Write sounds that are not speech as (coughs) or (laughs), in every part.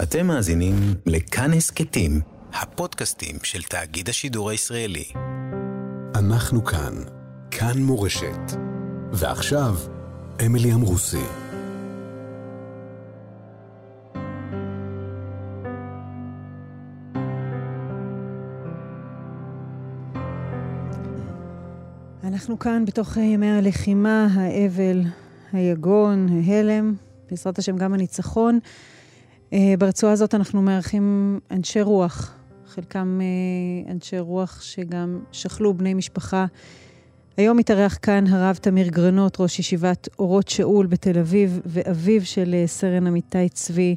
אתם מאזינים לכאן הסכתים, הפודקאסטים של תאגיד השידור הישראלי. אנחנו כאן, כאן מורשת. ועכשיו, אמילי אמרוסי. אנחנו כאן בתוך ימי הלחימה, האבל, היגון, ההלם, בעזרת השם גם הניצחון. אה, ברצועה הזאת אנחנו מארחים אנשי רוח, חלקם אה, אנשי רוח שגם שכלו בני משפחה. היום מתארח כאן הרב תמיר גרנות, ראש ישיבת אורות שאול בתל אביב, ואביו של אה, סרן אמיתי צבי,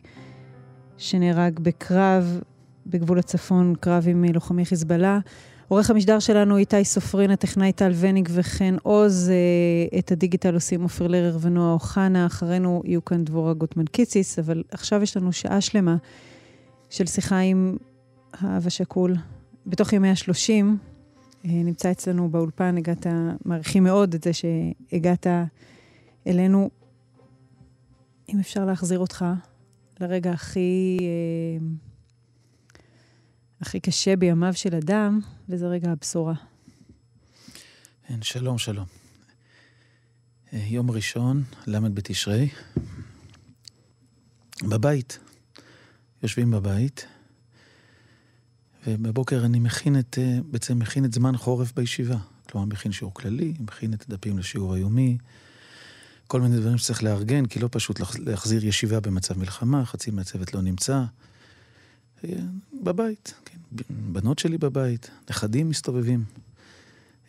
שנהרג בקרב בגבול הצפון, קרב עם לוחמי חיזבאללה. עורך המשדר שלנו איתי סופרין, הטכנאי טל וניג וכן עוז. אה, את הדיגיטל עושים עופר לרר ונועה אוחנה. אחרינו יהיו כאן דבורה גוטמן קיציס, אבל עכשיו יש לנו שעה שלמה של שיחה עם האב השכול. בתוך ימי השלושים, אה, נמצא אצלנו באולפן, הגעת, מעריכים מאוד את זה שהגעת אלינו. אם אפשר להחזיר אותך לרגע הכי... אה, הכי קשה בימיו של אדם, וזה רגע הבשורה. כן, שלום, שלום. אה, יום ראשון, ל' בתשרי, בבית, יושבים בבית, ובבוקר אני מכין את, אה, בעצם מכין את זמן חורף בישיבה. כלומר, מכין שיעור כללי, מכין את הדפים לשיעור היומי, כל מיני דברים שצריך לארגן, כי לא פשוט להחזיר ישיבה במצב מלחמה, חצי מהצוות לא נמצא. בבית, כן. בנות שלי בבית, נכדים מסתובבים.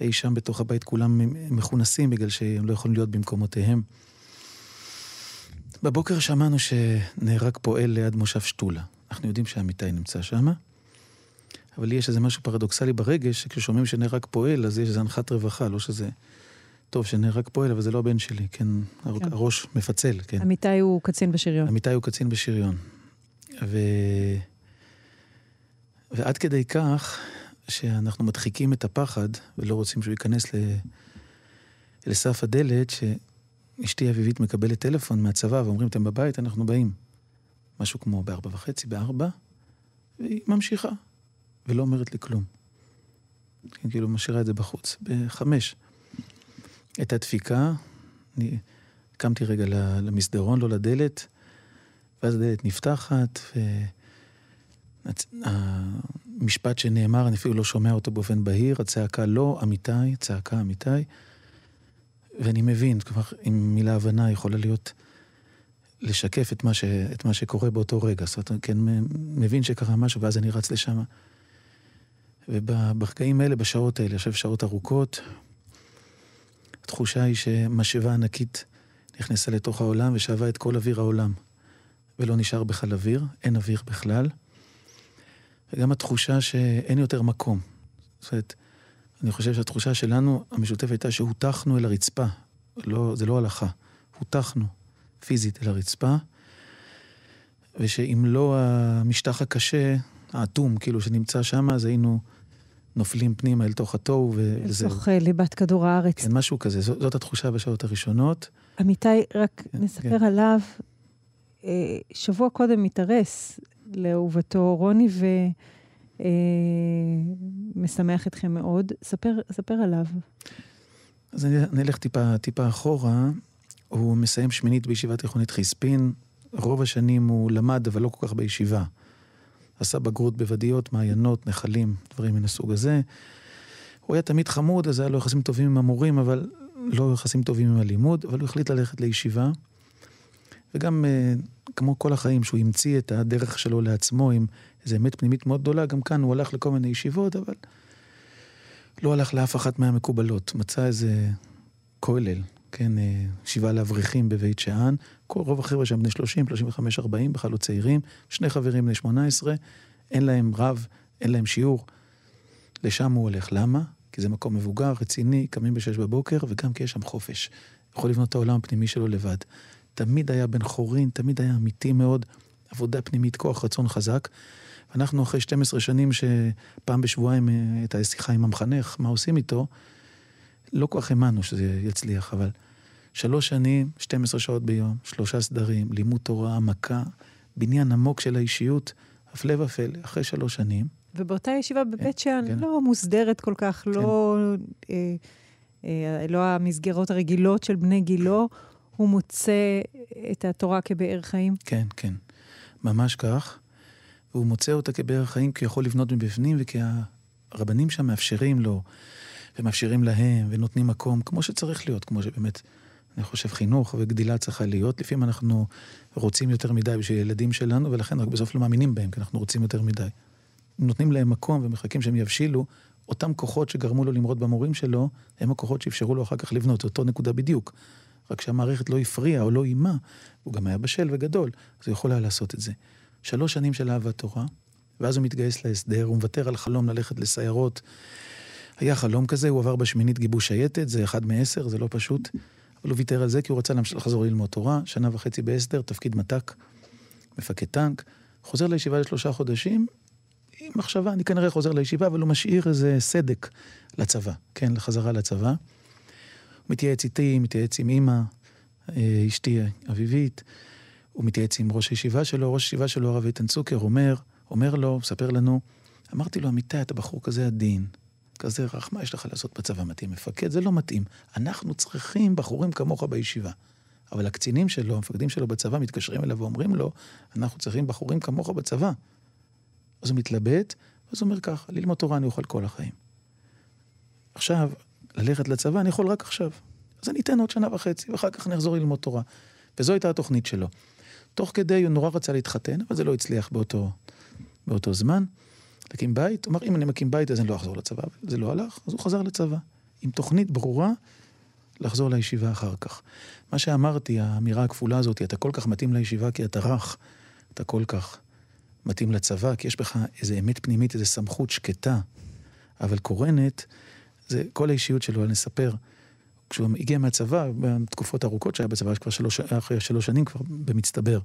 אי שם בתוך הבית כולם מכונסים בגלל שהם לא יכולים להיות במקומותיהם. בבוקר שמענו שנהרג פועל ליד מושב שתולה. אנחנו יודעים שעמיתי נמצא שם, אבל יש איזה משהו פרדוקסלי ברגש, שכששומעים שנהרג פועל, אז יש איזה הנחת רווחה, לא שזה טוב שנהרג פועל, אבל זה לא הבן שלי, כן, כן. הראש מפצל, כן. עמיתי הוא קצין בשריון. עמיתי הוא קצין בשריון. ו... ועד כדי כך שאנחנו מדחיקים את הפחד ולא רוצים שהוא ייכנס ל... לסף הדלת, שאשתי אביבית מקבלת טלפון מהצבא ואומרים, אתם בבית, אנחנו באים. משהו כמו בארבע וחצי, בארבע, והיא ממשיכה, ולא אומרת לי כלום. כן, כאילו משאירה את זה בחוץ. בחמש. הייתה דפיקה, אני קמתי רגע למסדרון, לא לדלת, ואז הדלת נפתחת, ו... המשפט שנאמר, אני אפילו לא שומע אותו באופן בהיר, הצעקה לא, אמיתי, צעקה אמיתי. ואני מבין, כלומר, אם מילה הבנה יכולה להיות לשקף את מה, ש, את מה שקורה באותו רגע. זאת אומרת, כן, מבין שקרה משהו, ואז אני רץ לשם. וברגעים האלה, בשעות האלה, יושב שעות ארוכות, התחושה היא שמשאבה ענקית נכנסה לתוך העולם ושאבה את כל אוויר העולם. ולא נשאר בכלל אוויר, אין אוויר בכלל. וגם התחושה שאין יותר מקום. זאת אומרת, אני חושב שהתחושה שלנו, המשותפת הייתה שהוטחנו אל הרצפה. לא, זה לא הלכה. הוטחנו פיזית אל הרצפה, ושאם לא המשטח הקשה, האטום, כאילו, שנמצא שם, אז היינו נופלים פנימה אל תוך התוהו, וזה... לתוך אה, ליבת כדור הארץ. כן, משהו כזה. זאת, זאת התחושה בשעות הראשונות. אמיתי, רק כן, נספר כן. עליו, אה, שבוע קודם התארס לאהובתו רוני, ומשמח אה, אתכם מאוד. ספר, ספר עליו. אז אני, אני אלך טיפה, טיפה אחורה. הוא מסיים שמינית בישיבה תיכונית חיספין. רוב השנים הוא למד, אבל לא כל כך בישיבה. עשה בגרות בוודיות, מעיינות, נחלים, דברים מן הסוג הזה. הוא היה תמיד חמוד, אז היה לו יחסים טובים עם המורים, אבל לא יחסים טובים עם הלימוד, אבל הוא החליט ללכת לישיבה. וגם אה, כמו כל החיים, שהוא המציא את הדרך שלו לעצמו עם איזו אמת פנימית מאוד גדולה, גם כאן הוא הלך לכל מיני ישיבות, אבל לא הלך לאף אחת מהמקובלות. מצא איזה כולל, כן, אה, שבעה לאברכים בבית שאן. כל רוב החבר'ה שם בני 30, 35, 40, בכלל לא צעירים. שני חברים בני 18, אין להם רב, אין להם שיעור. לשם הוא הולך. למה? כי זה מקום מבוגר, רציני, קמים בשש בבוקר, וגם כי יש שם חופש. יכול לבנות את העולם הפנימי שלו לבד. תמיד היה בן חורין, תמיד היה אמיתי מאוד, עבודה פנימית, כוח רצון חזק. אנחנו אחרי 12 שנים שפעם בשבועיים הייתה אה, שיחה עם המחנך, מה עושים איתו, לא כל כך האמנו שזה יצליח, אבל שלוש שנים, 12 שעות ביום, שלושה סדרים, לימוד תורה, מכה, בניין עמוק של האישיות, הפלא ופלא, אחרי שלוש שנים. ובאותה ישיבה בבית כן, שאן, כן. לא מוסדרת כל כך, כן. לא, אה, אה, לא המסגרות הרגילות של בני גילו, הוא מוצא את התורה כבאר חיים. כן, כן. ממש כך. והוא מוצא אותה כבאר חיים כי הוא יכול לבנות מבפנים וכי הרבנים שם מאפשרים לו ומאפשרים להם ונותנים מקום כמו שצריך להיות, כמו שבאמת, אני חושב, חינוך וגדילה צריכה להיות. לפעמים אנחנו רוצים יותר מדי בשביל ילדים שלנו ולכן רק בסוף לא מאמינים בהם, כי אנחנו רוצים יותר מדי. נותנים להם מקום ומחכים שהם יבשילו, אותם כוחות שגרמו לו למרוד במורים שלו, הם הכוחות שאפשרו לו אחר כך לבנות, אותו נקודה בדיוק. רק שהמערכת לא הפריעה או לא איימה, הוא גם היה בשל וגדול, אז הוא יכול היה לעשות את זה. שלוש שנים של אהבת תורה, ואז הוא מתגייס להסדר, הוא מוותר על חלום ללכת לסיירות. היה חלום כזה, הוא עבר בשמינית גיבוש שייטת, זה אחד מעשר, זה לא פשוט. אבל הוא ויתר על זה כי הוא רצה לחזור ללמוד תורה, שנה וחצי בהסדר, תפקיד מת"ק, מפקד טנק. חוזר לישיבה לשלושה חודשים, עם מחשבה, אני כנראה חוזר לישיבה, אבל הוא משאיר איזה סדק לצבא, כן, לחזרה לצבא. מתייעץ איתי, מתייעץ עם אימא, אה, אשתי אביבית, הוא מתייעץ עם ראש הישיבה שלו, ראש הישיבה שלו, הרב איתן צוקר, אומר, אומר לו, מספר לנו, אמרתי לו, אמיתי, אתה בחור כזה עדין, כזה רך, מה יש לך לעשות בצבא? מתאים מפקד? זה לא מתאים. אנחנו צריכים בחורים כמוך בישיבה. אבל הקצינים שלו, המפקדים שלו בצבא, מתקשרים אליו ואומרים לו, אנחנו צריכים בחורים כמוך בצבא. אז הוא מתלבט, ואז הוא אומר ככה, ללמוד תורה אני אוכל כל החיים. עכשיו, ללכת לצבא אני יכול רק עכשיו. אז אני אתן עוד שנה וחצי, ואחר כך אני אחזור ללמוד תורה. וזו הייתה התוכנית שלו. תוך כדי הוא נורא רצה להתחתן, אבל זה לא הצליח באותו, באותו זמן. להקים בית, הוא אמר, אם אני מקים בית אז אני לא אחזור לצבא, זה לא הלך, אז הוא חזר לצבא. עם תוכנית ברורה לחזור לישיבה אחר כך. מה שאמרתי, האמירה הכפולה הזאת, אתה כל כך מתאים לישיבה כי אתה רך, אתה כל כך מתאים לצבא, כי יש בך איזו אמת פנימית, איזו סמכות שקטה, אבל קורנת, זה כל האישיות שלו, אני אספר. כשהוא הגיע מהצבא, בתקופות ארוכות שהיה בצבא, כבר שלוש, אחרי שלוש שנים כבר במצטבר.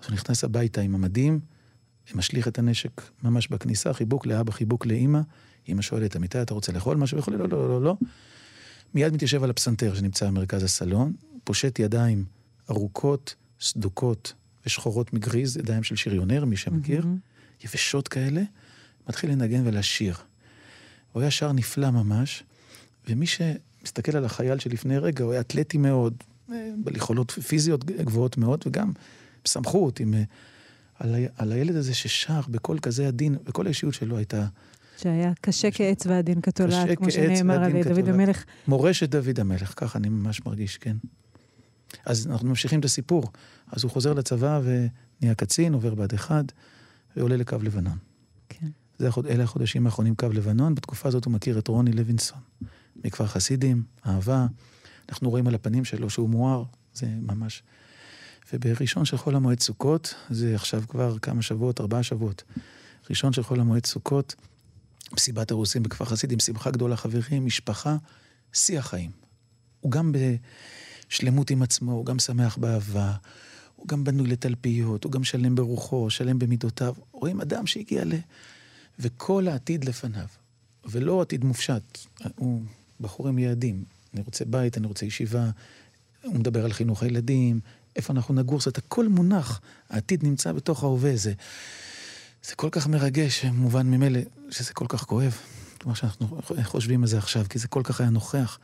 אז הוא נכנס הביתה עם המדים, משליך את הנשק ממש בכניסה, חיבוק לאבא, חיבוק לאימא. אימא שואלת, אמיתי, אתה רוצה לאכול משהו? וכולי, לא, לא, לא, לא. מיד מתיישב על הפסנתר שנמצא במרכז הסלון, פושט ידיים ארוכות, סדוקות ושחורות מגריז, ידיים של שריונר, מי שמכיר, mm-hmm. יבשות כאלה, מתחיל לנגן ולשיר. הוא היה שר נפלא ממש, ומי שמסתכל על החייל שלפני רגע, הוא היה אתלטי מאוד, בעל יכולות פיזיות גבוהות מאוד, וגם בסמכות, עם... על, ה... על הילד הזה ששר בקול כזה עדין, וכל האישיות שלו הייתה... שהיה קשה כעץ ועדין כתולעת, כמו שנאמר על דוד המלך. מורשת דוד המלך, ככה אני ממש מרגיש, כן. אז אנחנו ממשיכים את הסיפור. אז הוא חוזר לצבא ונהיה קצין, עובר בה"ד 1, ועולה לקו לבנון. כן. זה, אלה החודשים האחרונים קו לבנון, בתקופה הזאת הוא מכיר את רוני לוינסון. מכפר חסידים, אהבה. אנחנו רואים על הפנים שלו שהוא מואר, זה ממש... ובראשון של חול המועד סוכות, זה עכשיו כבר כמה שבועות, ארבעה שבועות. ראשון של חול המועד סוכות, מסיבת הרוסים בכפר חסידים, שמחה גדולה, חברים, משפחה, שיא החיים. הוא גם בשלמות עם עצמו, הוא גם שמח באהבה, הוא גם בנוי לתלפיות, הוא גם שלם ברוחו, שלם במידותיו. רואים אדם שהגיע ל... וכל העתיד לפניו, ולא עתיד מופשט, הוא בחור עם יעדים. אני רוצה בית, אני רוצה ישיבה, הוא מדבר על חינוך הילדים, איפה אנחנו נגור, זאת הכל מונח, העתיד נמצא בתוך ההווה, זה, זה כל כך מרגש, מובן ממילא, שזה כל כך כואב, כמו שאנחנו חושבים על זה עכשיו, כי זה כל כך היה נוכח.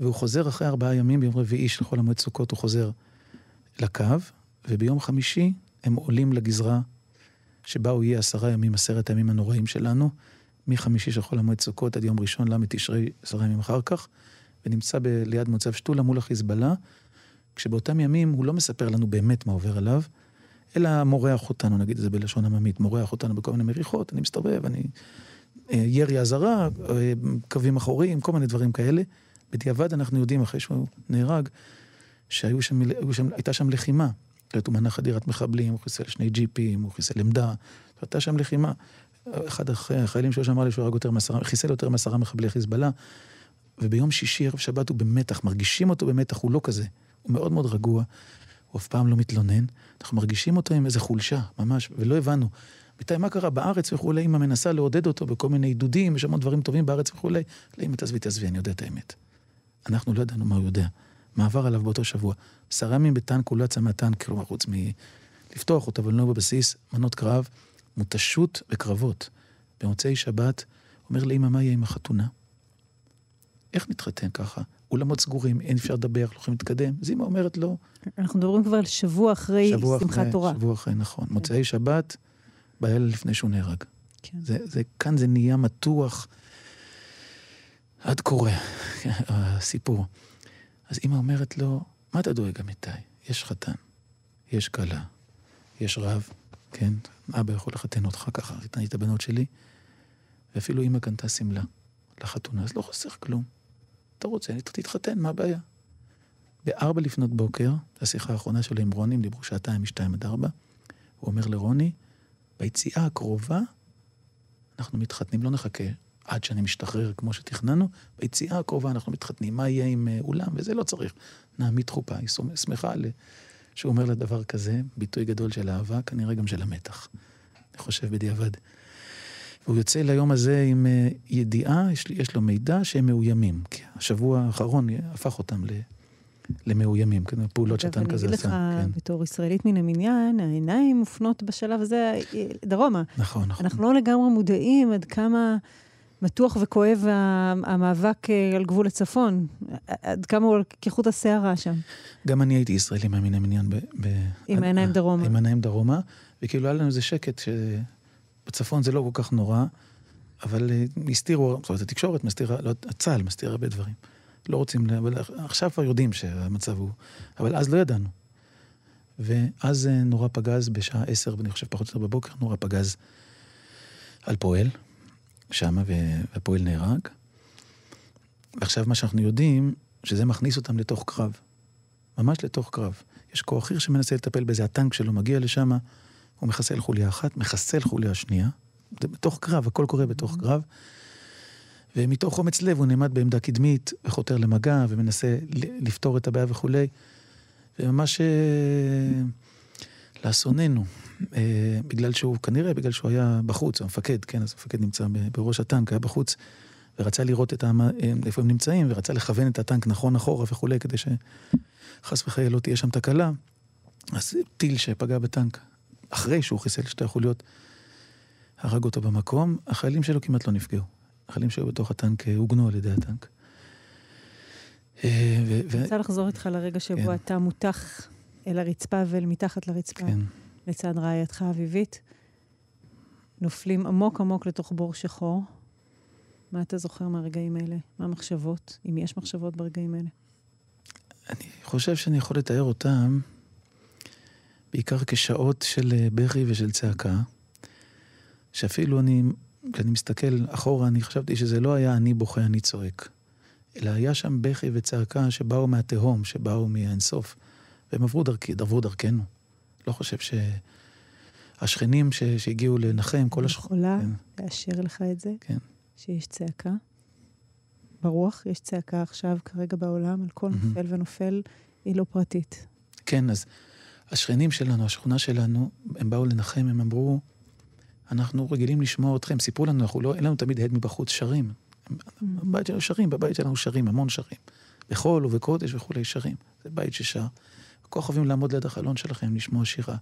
והוא חוזר אחרי ארבעה ימים, ביום רביעי של חול המועד סוכות, הוא חוזר לקו, וביום חמישי הם עולים לגזרה שבה הוא יהיה עשרה ימים, עשרת הימים הנוראים שלנו, מחמישי של חול המועד סוכות עד יום ראשון, ל' תשרי, עשרה ימים אחר כך, ונמצא ב- ליד מוצב שתולה מול החיזבאללה, כשבאותם ימים הוא לא מספר לנו באמת מה עובר עליו, אלא מורח אותנו, נגיד את זה בלשון עממית, מורח אותנו בכל מיני מריחות, אני מסתובב, אני... ירי אזהרה, קווים אחוריים, כל מיני דברים כאלה. בדיעבד אנחנו יודעים, אחרי שהוא נהרג, שהייתה שם, שם, שם לחימה. הוא מנע חדירת מחבלים, הוא חיסל שני ג'יפים, הוא חיסל עמדה, הייתה שם לחימה. אחד החיילים שלו שאמר לי שהוא הרג יותר מעשרה, חיסל יותר מעשרה מחבלי חיזבאללה. וביום שישי, ערב שבת, הוא במתח, מרגישים אותו במתח, הוא לא כזה. הוא מאוד מאוד רגוע, הוא אף פעם לא מתלונן. אנחנו מרגישים אותו עם איזו חולשה, ממש, ולא הבנו. מתי, מה קרה בארץ וכולי, אמא מנסה לעודד אותו בכל מיני עידודים, יש המון דברים טובים בארץ וכולי. לאמא, תעזבי, תעזבי, אני יודע את האמת. אנחנו לא ידענו מה הוא יודע. מה עבר עליו באותו שבוע. עשרה ימים בטנק, הוא לא יצא מהטנק, כלומר, חוץ לפתוח אותה, אבל לא בבסיס, מנות קרב, מותשות וקרבות. במוצאי שבת, אומר לאמא, מה יהיה עם החתונה? איך נתחתן ככה? אולמות סגורים, אין אפשר לדבר, לא יכולים להתקדם. אז אמא אומרת לו... אנחנו מדברים כבר על שבוע אחרי שבוע שמחת אחרי, תורה. שבוע אחרי, נכון. כן. מוצאי שבת, בלילה לפני שהוא נהרג. כן. זה, זה, כאן זה נהיה מתוח עד קורא, (laughs) הסיפור. אז אמא אומרת לו, מה אתה דואג, אמיתי? יש חתן, יש כלה, יש רב, כן? אבא יכול לחתן אותך ככה, לי את הבנות שלי. ואפילו אמא קנתה שמלה לחתונה, אז לא חסר כלום. אתה רוצה, תתחתן, מה הבעיה? בארבע לפנות בוקר, השיחה האחרונה שלו עם רוני, הם דיברו שעתיים משתיים עד ארבע, הוא אומר לרוני, ביציאה הקרובה אנחנו מתחתנים, לא נחכה עד שאני משתחרר כמו שתכננו, ביציאה הקרובה אנחנו מתחתנים, מה יהיה עם אה, אולם? וזה לא צריך. נעמיד חופה, היא שמחה ל- שהוא אומר לה דבר כזה, ביטוי גדול של אהבה, כנראה גם של המתח. אני חושב בדיעבד. והוא יוצא ליום הזה עם אה, ידיעה, יש, יש לו מידע שהם מאוימים. כי השבוע האחרון הפך אותם ל, למאוימים, כן, פעולות שטן אני כזה אגיד עשה. לך, כן. בתור ישראלית מן המניין, העיניים מופנות בשלב הזה אה, דרומה. נכון, נכון. אנחנו לא לגמרי מודעים עד כמה מתוח וכואב המאבק אה, על גבול הצפון. עד כמה הוא כחוט השערה שם. גם אני הייתי ישראלי מהמין המניין. ב, ב, עם העיניים דרומה. עם העיניים דרומה, וכאילו היה לנו איזה שקט שבצפון זה לא כל כך נורא, אבל אה, הסתירו, זאת אומרת, התקשורת מסתירה, לא, צה"ל מסתיר הרבה דברים. לא רוצים, אבל עכשיו כבר יודעים שהמצב הוא, אבל אז לא ידענו. ואז אה, נורה פגז בשעה עשר, אני חושב פחות או יותר בבוקר, נורה פגז על פועל, שמה, והפועל נהרג. ועכשיו מה שאנחנו יודעים, שזה מכניס אותם לתוך קרב. ממש לתוך קרב. יש כוח חי"ר שמנסה לטפל בזה, הטנק שלו מגיע לשם, הוא מחסל חוליה אחת, מחסל חוליה שנייה. זה בתוך קרב, הכל קורה בתוך קרב. ומתוך אומץ לב הוא נעמד בעמדה קדמית, וחותר למגע, ומנסה לפתור את הבעיה וכולי. וממש אה, לאסוננו, אה, בגלל שהוא, כנראה בגלל שהוא היה בחוץ, המפקד, כן, אז המפקד נמצא בראש הטנק, היה בחוץ, ורצה לראות את המ... איפה הם נמצאים, ורצה לכוון את הטנק נכון אחורה וכולי, כדי שחס וחלילה לא תהיה שם תקלה. אז טיל שפגע בטנק, אחרי שהוא חיסל שתי החוליות, הרג אותו במקום, החיילים שלו כמעט לא נפגעו. החיילים שהיו בתוך הטנק אה, הוגנו על ידי הטנק. אה, אני רוצה לחזור איתך לרגע שבו כן. אתה מותח אל הרצפה ואל מתחת לרצפה, כן. לצד רעייתך אביבית. נופלים עמוק עמוק לתוך בור שחור. מה אתה זוכר מהרגעים האלה? מה המחשבות? אם יש מחשבות ברגעים האלה. אני חושב שאני יכול לתאר אותם בעיקר כשעות של אה, בכי ושל צעקה, שאפילו אני, כשאני מסתכל אחורה, אני חשבתי שזה לא היה אני בוכה, אני צועק, אלא היה שם בכי וצעקה שבאו מהתהום, שבאו מהאינסוף, והם עברו דרכי, עברו דרכנו. לא חושב שהשכנים ש... שהגיעו לנחם, כל אני השכנים... יכולה כן. לאשר לך את זה, כן. שיש צעקה. ברוח יש צעקה עכשיו, כרגע בעולם, על כל. נופל ונופל, היא לא פרטית. כן, אז השכנים שלנו, השכונה שלנו, הם באו לנחם, הם אמרו, אנחנו רגילים לשמוע אתכם, סיפרו לנו, אנחנו לא, אין לנו תמיד הד מבחוץ, שרים. בבית שלנו שרים, בבית שלנו שרים, המון שרים. בחול ובקודש וכולי שרים. זה בית ששר. כל אוהבים לעמוד ליד החלון שלכם, לשמוע שירה.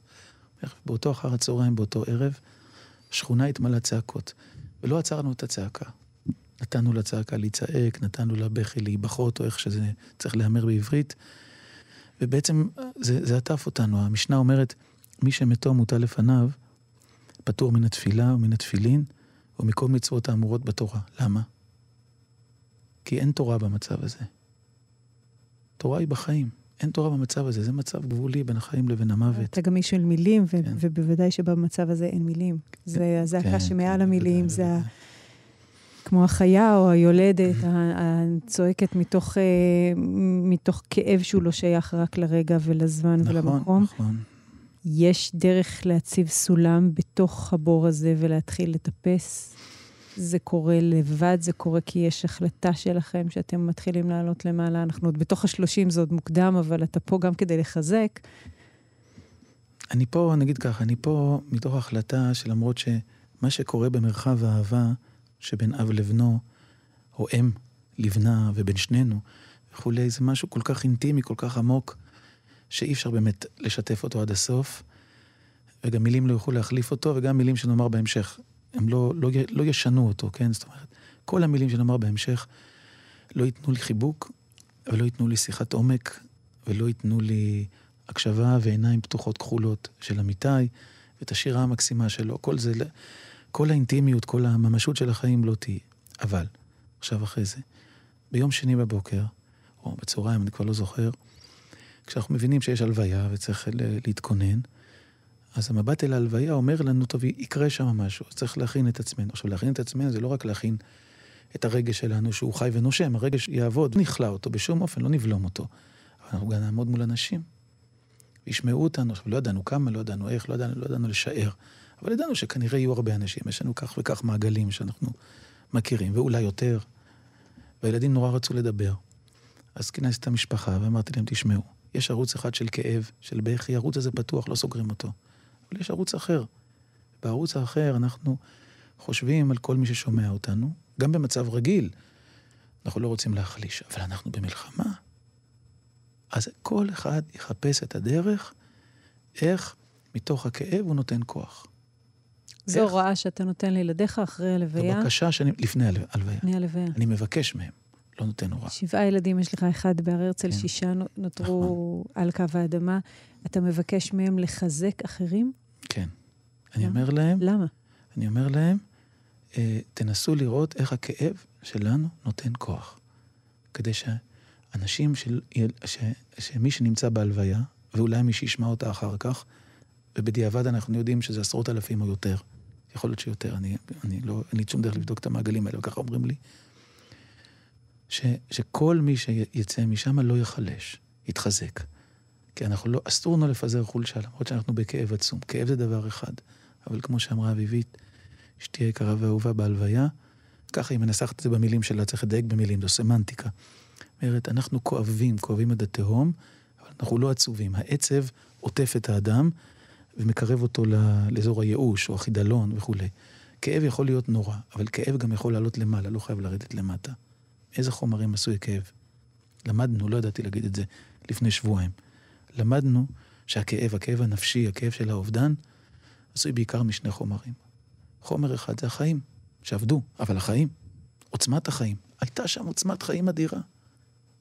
באותו אחר הצהריים, באותו ערב, השכונה התמלאה צעקות. ולא עצרנו את הצעקה. נתנו לצעקה להצעק, נתנו לבכי להיבחות, או איך שזה צריך להיאמר בעברית. ובעצם זה, זה עטף אותנו. המשנה אומרת, מי שמתו מוטל לפניו, פטור מן התפילה ומן התפילין ומכל מצוות האמורות בתורה. למה? כי אין תורה במצב הזה. תורה היא בחיים. אין תורה במצב הזה, זה מצב גבולי בין החיים לבין המוות. אתה גם איש של מילים, ו- כן. ובוודאי שבמצב הזה אין מילים. זה הזעקה כן, שמעל כן, המילים, בוודאי, זה בוודאי. כמו החיה או היולדת, הצועקת מתוך, אה, מתוך כאב שהוא לא שייך רק לרגע ולזמן נכון, ולמקום. נכון. יש דרך להציב סולם בתוך הבור הזה ולהתחיל לטפס. זה קורה לבד, זה קורה כי יש החלטה שלכם שאתם מתחילים לעלות למעלה. אנחנו עוד בתוך השלושים, זה עוד מוקדם, אבל אתה פה גם כדי לחזק. אני פה, נגיד ככה, אני פה מתוך החלטה שלמרות שמה שקורה במרחב האהבה שבין אב לבנו, או אם לבנה ובין שנינו וכולי, זה משהו כל כך אינטימי, כל כך עמוק, שאי אפשר באמת לשתף אותו עד הסוף. וגם מילים לא יוכלו להחליף אותו, וגם מילים שנאמר בהמשך, הם לא, לא, לא ישנו אותו, כן? זאת אומרת, כל המילים שנאמר בהמשך לא ייתנו לי חיבוק, ולא ייתנו לי שיחת עומק, ולא ייתנו לי הקשבה ועיניים פתוחות כחולות של אמיתי, ואת השירה המקסימה שלו. כל זה, כל האינטימיות, כל הממשות של החיים לא תהיה. אבל, עכשיו אחרי זה, ביום שני בבוקר, או בצהריים, אני כבר לא זוכר, כשאנחנו מבינים שיש הלוויה וצריך להתכונן, אז המבט אל ההלוויה אומר לנו, טוב, יקרה שם משהו, אז צריך להכין את עצמנו. עכשיו, להכין את עצמנו זה לא רק להכין את הרגש שלנו שהוא חי ונושם, הרגש יעבוד, לא נכלא אותו בשום אופן, לא נבלום אותו. אבל אנחנו גם נעמוד מול אנשים, וישמעו אותנו. עכשיו, לא ידענו כמה, לא ידענו איך, לא ידענו, לא ידענו לשער, אבל ידענו שכנראה יהיו הרבה אנשים, יש לנו כך וכך מעגלים שאנחנו מכירים, ואולי יותר. והילדים נורא רצו לדבר. אז כינסתי את המשפחה ואמרתי להם, תשמעו, יש ערוץ אחד של כאב, של בכי, הערוץ הזה פתוח, לא סוגרים אותו. אבל יש ערוץ אחר. בערוץ האחר אנחנו חושבים על כל מי ששומע אותנו, גם במצב רגיל. אנחנו לא רוצים להחליש, אבל אנחנו במלחמה. אז כל אחד יחפש את הדרך איך מתוך הכאב הוא נותן כוח. זו הוראה שאתה נותן לילדיך אחרי הלוויה? זו בקשה שאני, לפני הלוויה. לפני הלוויה. אני מבקש מהם, לא נותן הוראה. שבעה ילדים, יש לך אחד בהר הרצל, כן. שישה נותרו נכון. על קו האדמה. אתה מבקש מהם לחזק אחרים? כן. אני אומר להם... למה? אני אומר להם, אה, תנסו לראות איך הכאב שלנו נותן כוח. כדי שאנשים, של, ש, שמי שנמצא בהלוויה, ואולי מי שישמע אותה אחר כך, ובדיעבד אנחנו יודעים שזה עשרות אלפים או יותר. יכול להיות שיותר, אני, אני לא, אין לי שום דרך לבדוק את המעגלים האלה, וככה אומרים לי. ש, שכל מי שיצא משם לא ייחלש, יתחזק. כי אנחנו לא, אסור לנו לפזר חולשה, למרות שאנחנו בכאב עצום. כאב זה דבר אחד, אבל כמו שאמרה אביבית, אשתי היקרה ואהובה בהלוויה, ככה היא מנסחת את זה במילים שלה, צריך לדייק במילים, זו סמנטיקה. אומרת, אנחנו כואבים, כואבים עד התהום, אבל אנחנו לא עצובים. העצב עוטף את האדם ומקרב אותו לאזור הייאוש או החידלון וכולי. כאב יכול להיות נורא, אבל כאב גם יכול לעלות למעלה, לא חייב לרדת למטה. איזה חומרים עשוי כאב? למדנו, לא ידעתי להגיד את זה לפני שבועיים. למדנו שהכאב, הכאב הנפשי, הכאב של האובדן, עשוי בעיקר משני חומרים. חומר אחד זה החיים, שעבדו, אבל החיים, עוצמת החיים. הייתה שם עוצמת חיים אדירה.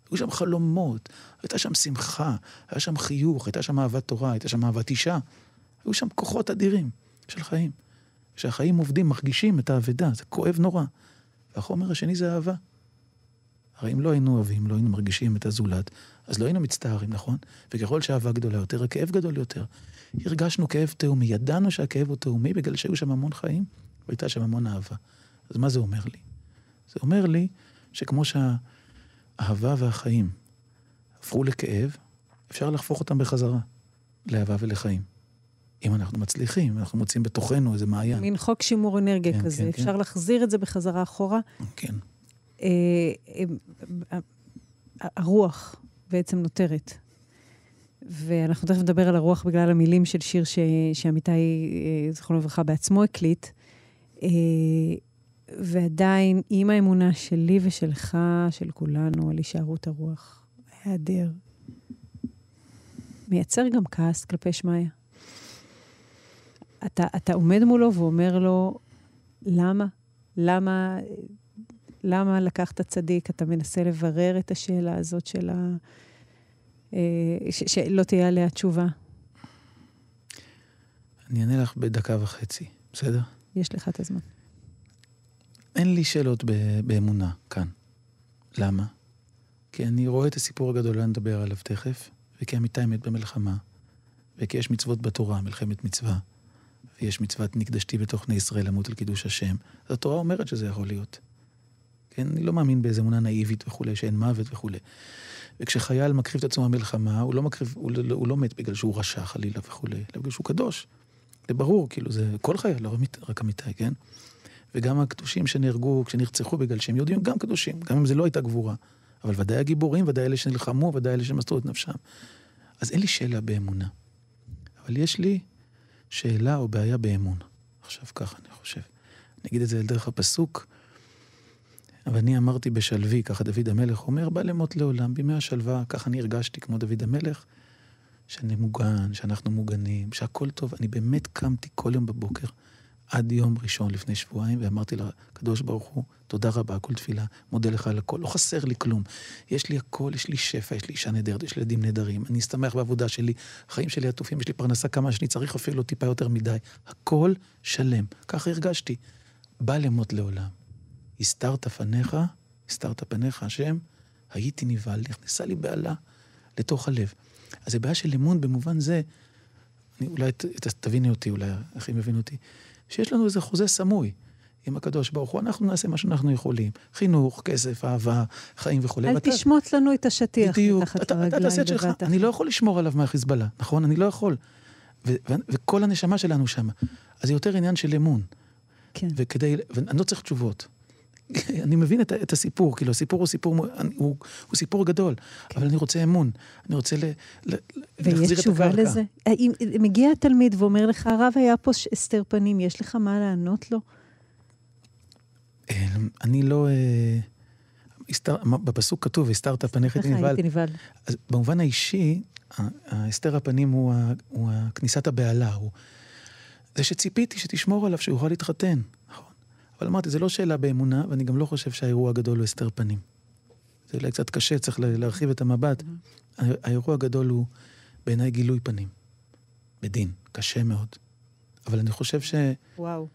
היו שם חלומות, הייתה שם שמחה, היה שם חיוך, הייתה שם אהבת תורה, הייתה שם אהבת אישה. היו שם כוחות אדירים של חיים. כשהחיים עובדים, מרגישים את האבדה, זה כואב נורא. והחומר השני זה אהבה. הרי אם לא היינו אוהבים, לא היינו מרגישים את הזולת, אז לא היינו מצטערים, נכון? וככל שהאהבה גדולה יותר, הכאב גדול יותר. הרגשנו כאב תאומי, ידענו שהכאב הוא תאומי בגלל שהיו שם המון חיים, והייתה שם המון אהבה. אז מה זה אומר לי? זה אומר לי שכמו שהאהבה והחיים הפכו לכאב, אפשר להפוך אותם בחזרה לאהבה ולחיים. אם אנחנו מצליחים, אנחנו מוצאים בתוכנו איזה מעיין. מין חוק שימור אנרגיה כן, כזה, כן, אפשר כן. להחזיר את זה בחזרה אחורה. כן. אה, אה, הרוח בעצם נותרת. ואנחנו תכף נדבר על הרוח בגלל המילים של שיר ש... שעמיתי, אה, זכרונו לברכה, בעצמו הקליט. ועדיין, עם האמונה שלי ושלך, של כולנו, על הישארות הרוח, ההיעדר, מייצר גם כעס כלפי שמעיה. אתה, אתה עומד מולו ואומר לו, למה? למה למה לקחת צדיק? אתה מנסה לברר את השאלה הזאת של ה... אה, ש- שלא תהיה עליה תשובה. אני אענה לך בדקה וחצי, בסדר? יש לך את הזמן. אין לי שאלות ב- באמונה כאן. למה? כי אני רואה את הסיפור הגדול, אני אדבר עליו תכף, וכי אמיתי מת במלחמה, וכי יש מצוות בתורה, מלחמת מצווה, ויש מצוות נקדשתי בתוך בני ישראל למות על קידוש השם. אז התורה אומרת שזה יכול להיות. כן? אני לא מאמין באיזו אמונה נאיבית וכולי, שאין מוות וכולי. וכשחייל מקריב את עצמו במלחמה, הוא לא מקריב, הוא, לא, הוא לא מת בגלל שהוא רשע חלילה וכולי, אלא בגלל שהוא קדוש. זה ברור, כאילו, זה כל חייל, לא רק אמיתי, כן? וגם הקדושים שנהרגו, כשנרצחו בגלל שהם יהודים, גם קדושים, גם אם זה לא הייתה גבורה. אבל ודאי הגיבורים, ודאי אלה שנלחמו, ודאי אלה שמסרו את נפשם. אז אין לי שאלה באמונה. אבל יש לי שאלה או בעיה באמון. עכשיו ככה, אני חושב. אני אגיד את זה על דרך הפסוק, אבל אני אמרתי בשלוי, ככה דוד המלך אומר, בא למות לעולם, בימי השלווה, ככה אני הרגשתי כמו דוד המלך, שאני מוגן, שאנחנו מוגנים, שהכל טוב. אני באמת קמתי כל יום בבוקר, עד יום ראשון לפני שבועיים, ואמרתי לקדוש ברוך הוא, תודה רבה, כל תפילה, מודה לך על הכל, לא חסר לי כלום. יש לי הכל, יש לי שפע, יש לי אישה נהדרת, יש לי ילדים נהדרים, אני אסתמך בעבודה שלי, החיים שלי עטופים, יש לי פרנסה כמה שאני צריך, אפילו טיפה יותר מדי. הכל שלם. ככה הרגשתי. בא למות לעולם. הסתרת פניך, הסתרת פניך, השם, הייתי נבהל, נכנסה לי בהלה לתוך הלב. אז זה בעיה של אמון במובן זה, אני, אולי ת, ת, תביני אותי, אולי אחים יבינו אותי, שיש לנו איזה חוזה סמוי עם הקדוש ברוך הוא, אנחנו נעשה מה שאנחנו יכולים. חינוך, כסף, אהבה, חיים וכולי. אל ואתה- תשמוץ לנו את השטיח בדיוק, מתחת אתה, אתה תעשה את שלך, לרגליים אני לא יכול לשמור עליו מהחיזבאללה, נכון? אני לא יכול. ו- ו- וכל הנשמה שלנו שם. אז זה יותר עניין של אמון. כן. וכדי, ואני לא צריך תשובות. אני מבין את, את הסיפור, כאילו הסיפור הוא סיפור, אני- הוא, הוא סיפור גדול, כן. אבל אני רוצה אמון, אני רוצה ל, ל, ויש להחזיר את תשובה הקרקע. לזה? האם מגיע התלמיד ואומר לך, הרב היה פה הסתר פנים, יש לך מה לענות לו? אה, אני לא... אה, הסתר, בפסוק כתוב, הסתרת פניך. הייתי נבהל. אז במובן האישי, ה- ההסתר הפנים הוא, הוא כניסת הבהלה, הוא... זה שציפיתי שתשמור עליו, שהוא יוכל להתחתן. אבל אמרתי, זה לא שאלה באמונה, ואני גם לא חושב שהאירוע הגדול הוא הסתר פנים. זה אולי קצת קשה, צריך לה- להרחיב את המבט. האירוע הגדול הוא בעיניי גילוי פנים, בדין, קשה מאוד. אבל אני חושב ש... וואו.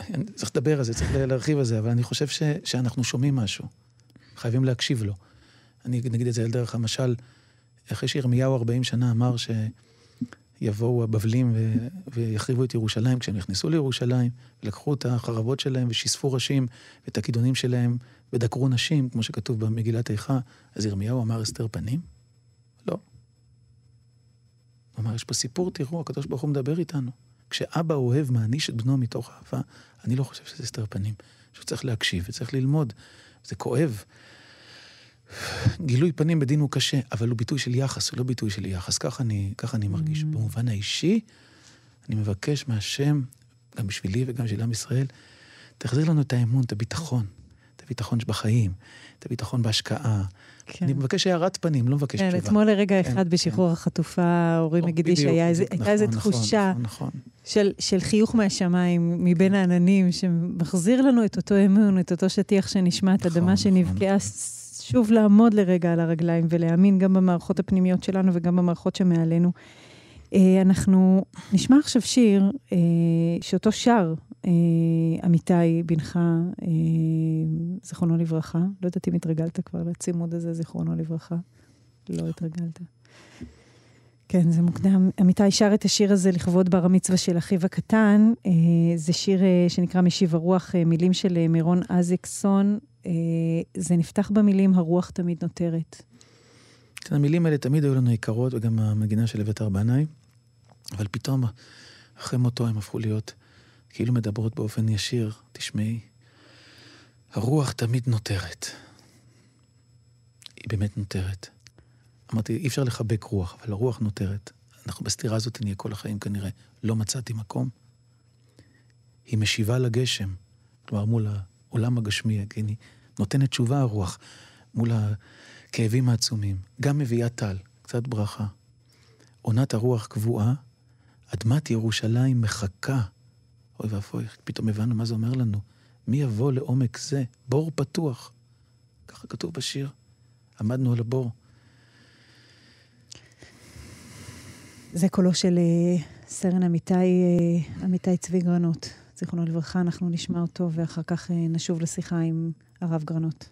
אני צריך לדבר על זה, צריך להרחיב על זה, אבל אני חושב ש, שאנחנו שומעים משהו. חייבים להקשיב לו. אני נגיד את זה על דרך המשל, אחרי שירמיהו 40 שנה אמר שיבואו הבבלים ו, ויחריבו את ירושלים, כשהם נכנסו לירושלים, לקחו את החרבות שלהם ושיספו ראשים ואת הכידונים שלהם ודקרו נשים, כמו שכתוב במגילת איכה, אז ירמיהו אמר הסתר פנים? לא. הוא אמר, יש פה סיפור, תראו, הקדוש ברוך הוא מדבר איתנו. כשאבא אוהב מעניש את בנו מתוך אהבה, אני לא חושב שזה הסתר פנים. שהוא צריך להקשיב וצריך ללמוד. זה כואב. גילוי פנים בדין הוא קשה, אבל הוא ביטוי של יחס, הוא לא ביטוי של יחס. ככה אני, ככה אני מרגיש. Mm. במובן האישי, אני מבקש מהשם, גם בשבילי וגם בשביל עם ישראל, תחזיר לנו את האמון, את הביטחון. את הביטחון בחיים, את הביטחון בהשקעה. כן. אני מבקש הארת פנים, לא מבקש כן, תשובה. אתמול לרגע כן, אחד בשחרור החטופה, אורי או, מגידי, שהייתה איזה- נכון, איזו נכון, תחושה נכון, נכון. של, של חיוך מהשמיים, מבין העננים, שמחזיר לנו את אותו אמון, את אותו שטיח שנשמע, את נכון, אדמה נכון. שנבקעה, ס- שוב לעמוד לרגע על הרגליים ולהאמין גם במערכות הפנימיות שלנו וגם במערכות שמעלינו. אה, אנחנו נשמע עכשיו שיר אה, שאותו שר אמיתי בנך, אה, זיכרונו לברכה. לא יודעת אם התרגלת כבר לצימוד הזה, זיכרונו לברכה. לא התרגלת. כן, זה מוקדם. עמיתי שר את השיר הזה לכבוד בר המצווה של אחיו הקטן. זה שיר שנקרא משיב הרוח, מילים של מירון אזיקסון. אה, זה נפתח במילים הרוח תמיד נותרת. כן, המילים האלה תמיד היו לנו יקרות, וגם המגינה של אביתר בנאי, אבל פתאום, אחרי מותו הם הפכו להיות כאילו מדברות באופן ישיר, תשמעי, הרוח תמיד נותרת. היא באמת נותרת. אמרתי, אי אפשר לחבק רוח, אבל הרוח נותרת. אנחנו בסתירה הזאת נהיה כל החיים כנראה. לא מצאתי מקום. היא משיבה לגשם, כלומר מול העולם הגשמי, היא נותנת תשובה הרוח מול הכאבים העצומים. גם מביאה טל, קצת ברכה. עונת הרוח קבועה, אדמת ירושלים מחכה. אוי ואבוי, פתאום הבנו מה זה אומר לנו. מי יבוא לעומק זה? בור פתוח. ככה כתוב בשיר. עמדנו על הבור. זה קולו של אה, סרן אמיתי, אה, אמיתי צבי גרנות. זיכרונו לברכה, אנחנו נשמע אותו, ואחר כך אה, נשוב לשיחה עם הרב גרנות.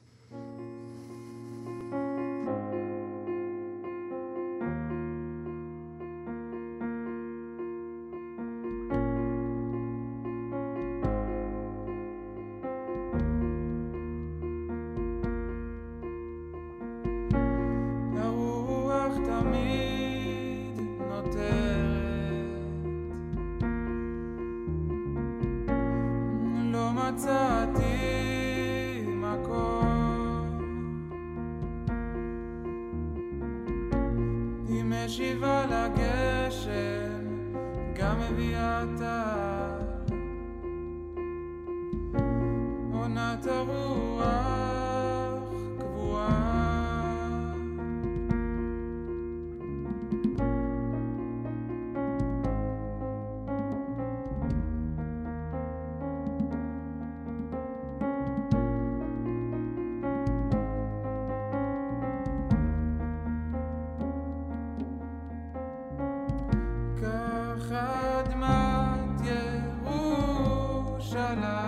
La la.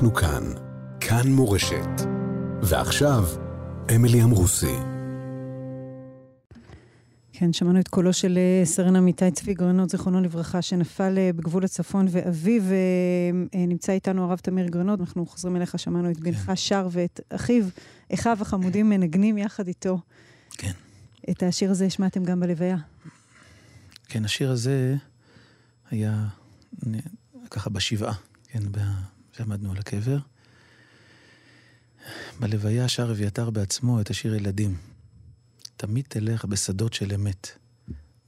אנחנו כאן. כאן מורשת. ועכשיו, אמילי אמרוסי. כן, שמענו את קולו של אה, סרן עמיתי צבי גרנות, זיכרונו לברכה, שנפל אה, בגבול הצפון, ואביו אה, נמצא איתנו, הרב תמיר גרנות. אנחנו חוזרים אליך, שמענו את בנך שר ואת אחיו, אחיו החמודים מנגנים יחד איתו. כן. את השיר הזה השמעתם גם בלוויה. כן, השיר הזה היה ככה בשבעה, כן, ב- שעמדנו על הקבר. בלוויה שר אביתר בעצמו את השיר ילדים. תמיד תלך בשדות של אמת,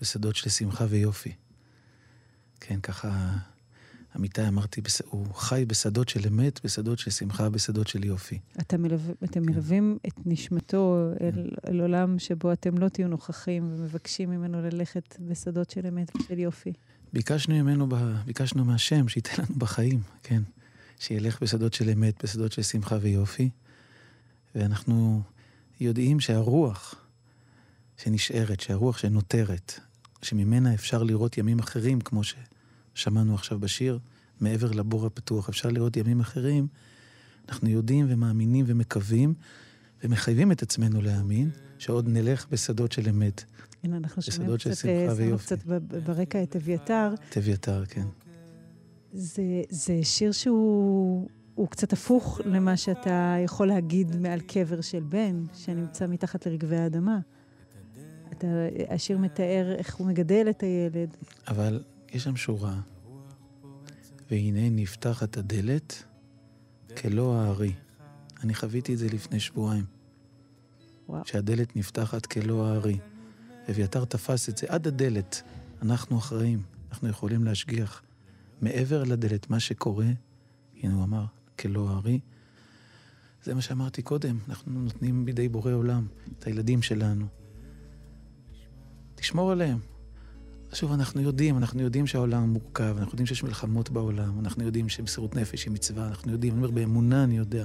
בשדות של שמחה ויופי. כן, ככה, אמיתי אמרתי, הוא חי בשדות של אמת, בשדות של שמחה, בשדות של יופי. אתה מלו... אתם מלווים את נשמתו אל, אל עולם שבו אתם לא תהיו נוכחים ומבקשים ממנו ללכת בשדות של אמת ושל יופי. ביקשנו ממנו, ב- ביקשנו מהשם שייתן לנו בחיים, כן. שילך בשדות של אמת, בשדות של שמחה ויופי. ואנחנו יודעים שהרוח שנשארת, שהרוח שנותרת, שממנה אפשר לראות ימים אחרים, כמו ששמענו עכשיו בשיר, מעבר לבור הפתוח, אפשר לראות ימים אחרים, אנחנו יודעים ומאמינים ומקווים, ומחייבים את עצמנו להאמין, שעוד נלך בשדות של אמת. הנה, אנחנו שומעים קצת, אה, שמנו. קצת ברקע את אביתר. את אביתר, כן. זה, זה שיר שהוא הוא קצת הפוך למה שאתה יכול להגיד מעל קבר של בן שנמצא מתחת לרגבי האדמה. אתה, השיר מתאר איך הוא מגדל את הילד. אבל יש שם שורה, והנה נפתחת הדלת כלא הארי. אני חוויתי את זה לפני שבועיים, וואו. שהדלת נפתחת כלא הארי. אביתר תפס את זה עד הדלת. אנחנו אחראים, אנחנו יכולים להשגיח. מעבר לדלת, מה שקורה, הנה הוא אמר, כלא הארי. זה מה שאמרתי קודם, אנחנו נותנים בידי בורא עולם את הילדים שלנו. תשמור עליהם. שוב, אנחנו יודעים, אנחנו יודעים שהעולם מורכב, אנחנו יודעים שיש מלחמות בעולם, אנחנו יודעים שמסירות נפש היא מצווה, אנחנו יודעים, אני אומר, באמונה אני יודע.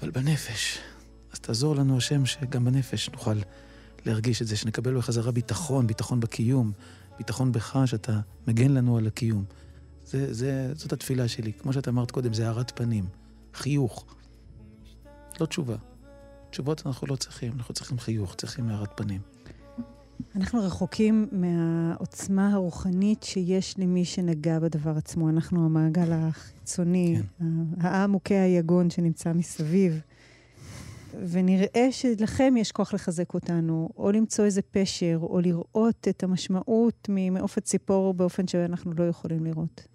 אבל בנפש, אז תעזור לנו, השם, שגם בנפש נוכל להרגיש את זה, שנקבל בחזרה ביטחון, ביטחון בקיום, ביטחון בך, שאתה מגן לנו על הקיום. זה, זה, זאת התפילה שלי. כמו שאת אמרת קודם, זה הארת פנים, חיוך. לא תשובה. תשובות אנחנו לא צריכים, אנחנו צריכים חיוך, צריכים הארת פנים. אנחנו רחוקים מהעוצמה הרוחנית שיש למי שנגע בדבר עצמו. אנחנו המעגל החיצוני, כן. העמוקי היגון שנמצא מסביב. ונראה שלכם יש כוח לחזק אותנו, או למצוא איזה פשר, או לראות את המשמעות ממעוף הציפור באופן שאנחנו לא יכולים לראות.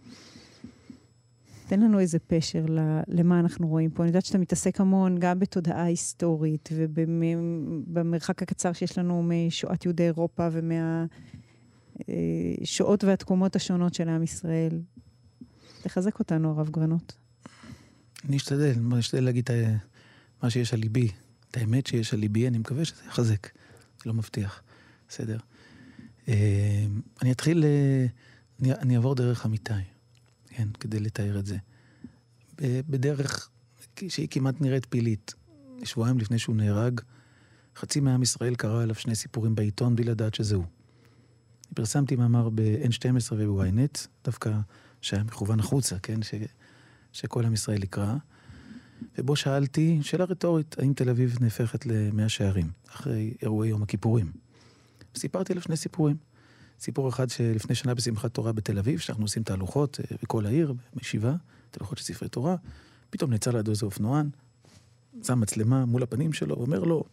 תן לנו איזה פשר למה אנחנו רואים פה. אני יודעת שאתה מתעסק המון גם בתודעה היסטורית ובמרחק הקצר שיש לנו משואת יהודי אירופה ומהשואות והתקומות השונות של עם ישראל. תחזק אותנו, הרב גרנות. אני אשתדל, אני אשתדל להגיד את ה- מה שיש על ליבי, את האמת שיש על ליבי, אני מקווה שזה יחזק. זה לא מבטיח, בסדר. אה, אני אתחיל, אה, אני, אעבור דרך אמיתי. כן, כדי לתאר את זה. בדרך שהיא כמעט נראית פילית. שבועיים לפני שהוא נהרג, חצי מעם ישראל קרא עליו שני סיפורים בעיתון בלי לדעת שזה הוא. פרסמתי מאמר ב-N12 וב-ynet, דווקא שהיה מכוון החוצה, כן? ש... שכל עם ישראל יקרא. ובו שאלתי, שאלה רטורית, האם תל אביב נהפכת למאה שערים, אחרי אירועי יום הכיפורים? סיפרתי עליו שני סיפורים. סיפור אחד שלפני שנה בשמחת תורה בתל אביב, שאנחנו עושים תהלוכות אה, בכל העיר, בישיבה, תהלוכות של ספרי תורה, פתאום נעצר לידו איזה אופנוען, שם מצלמה מול הפנים שלו, ואומר לו,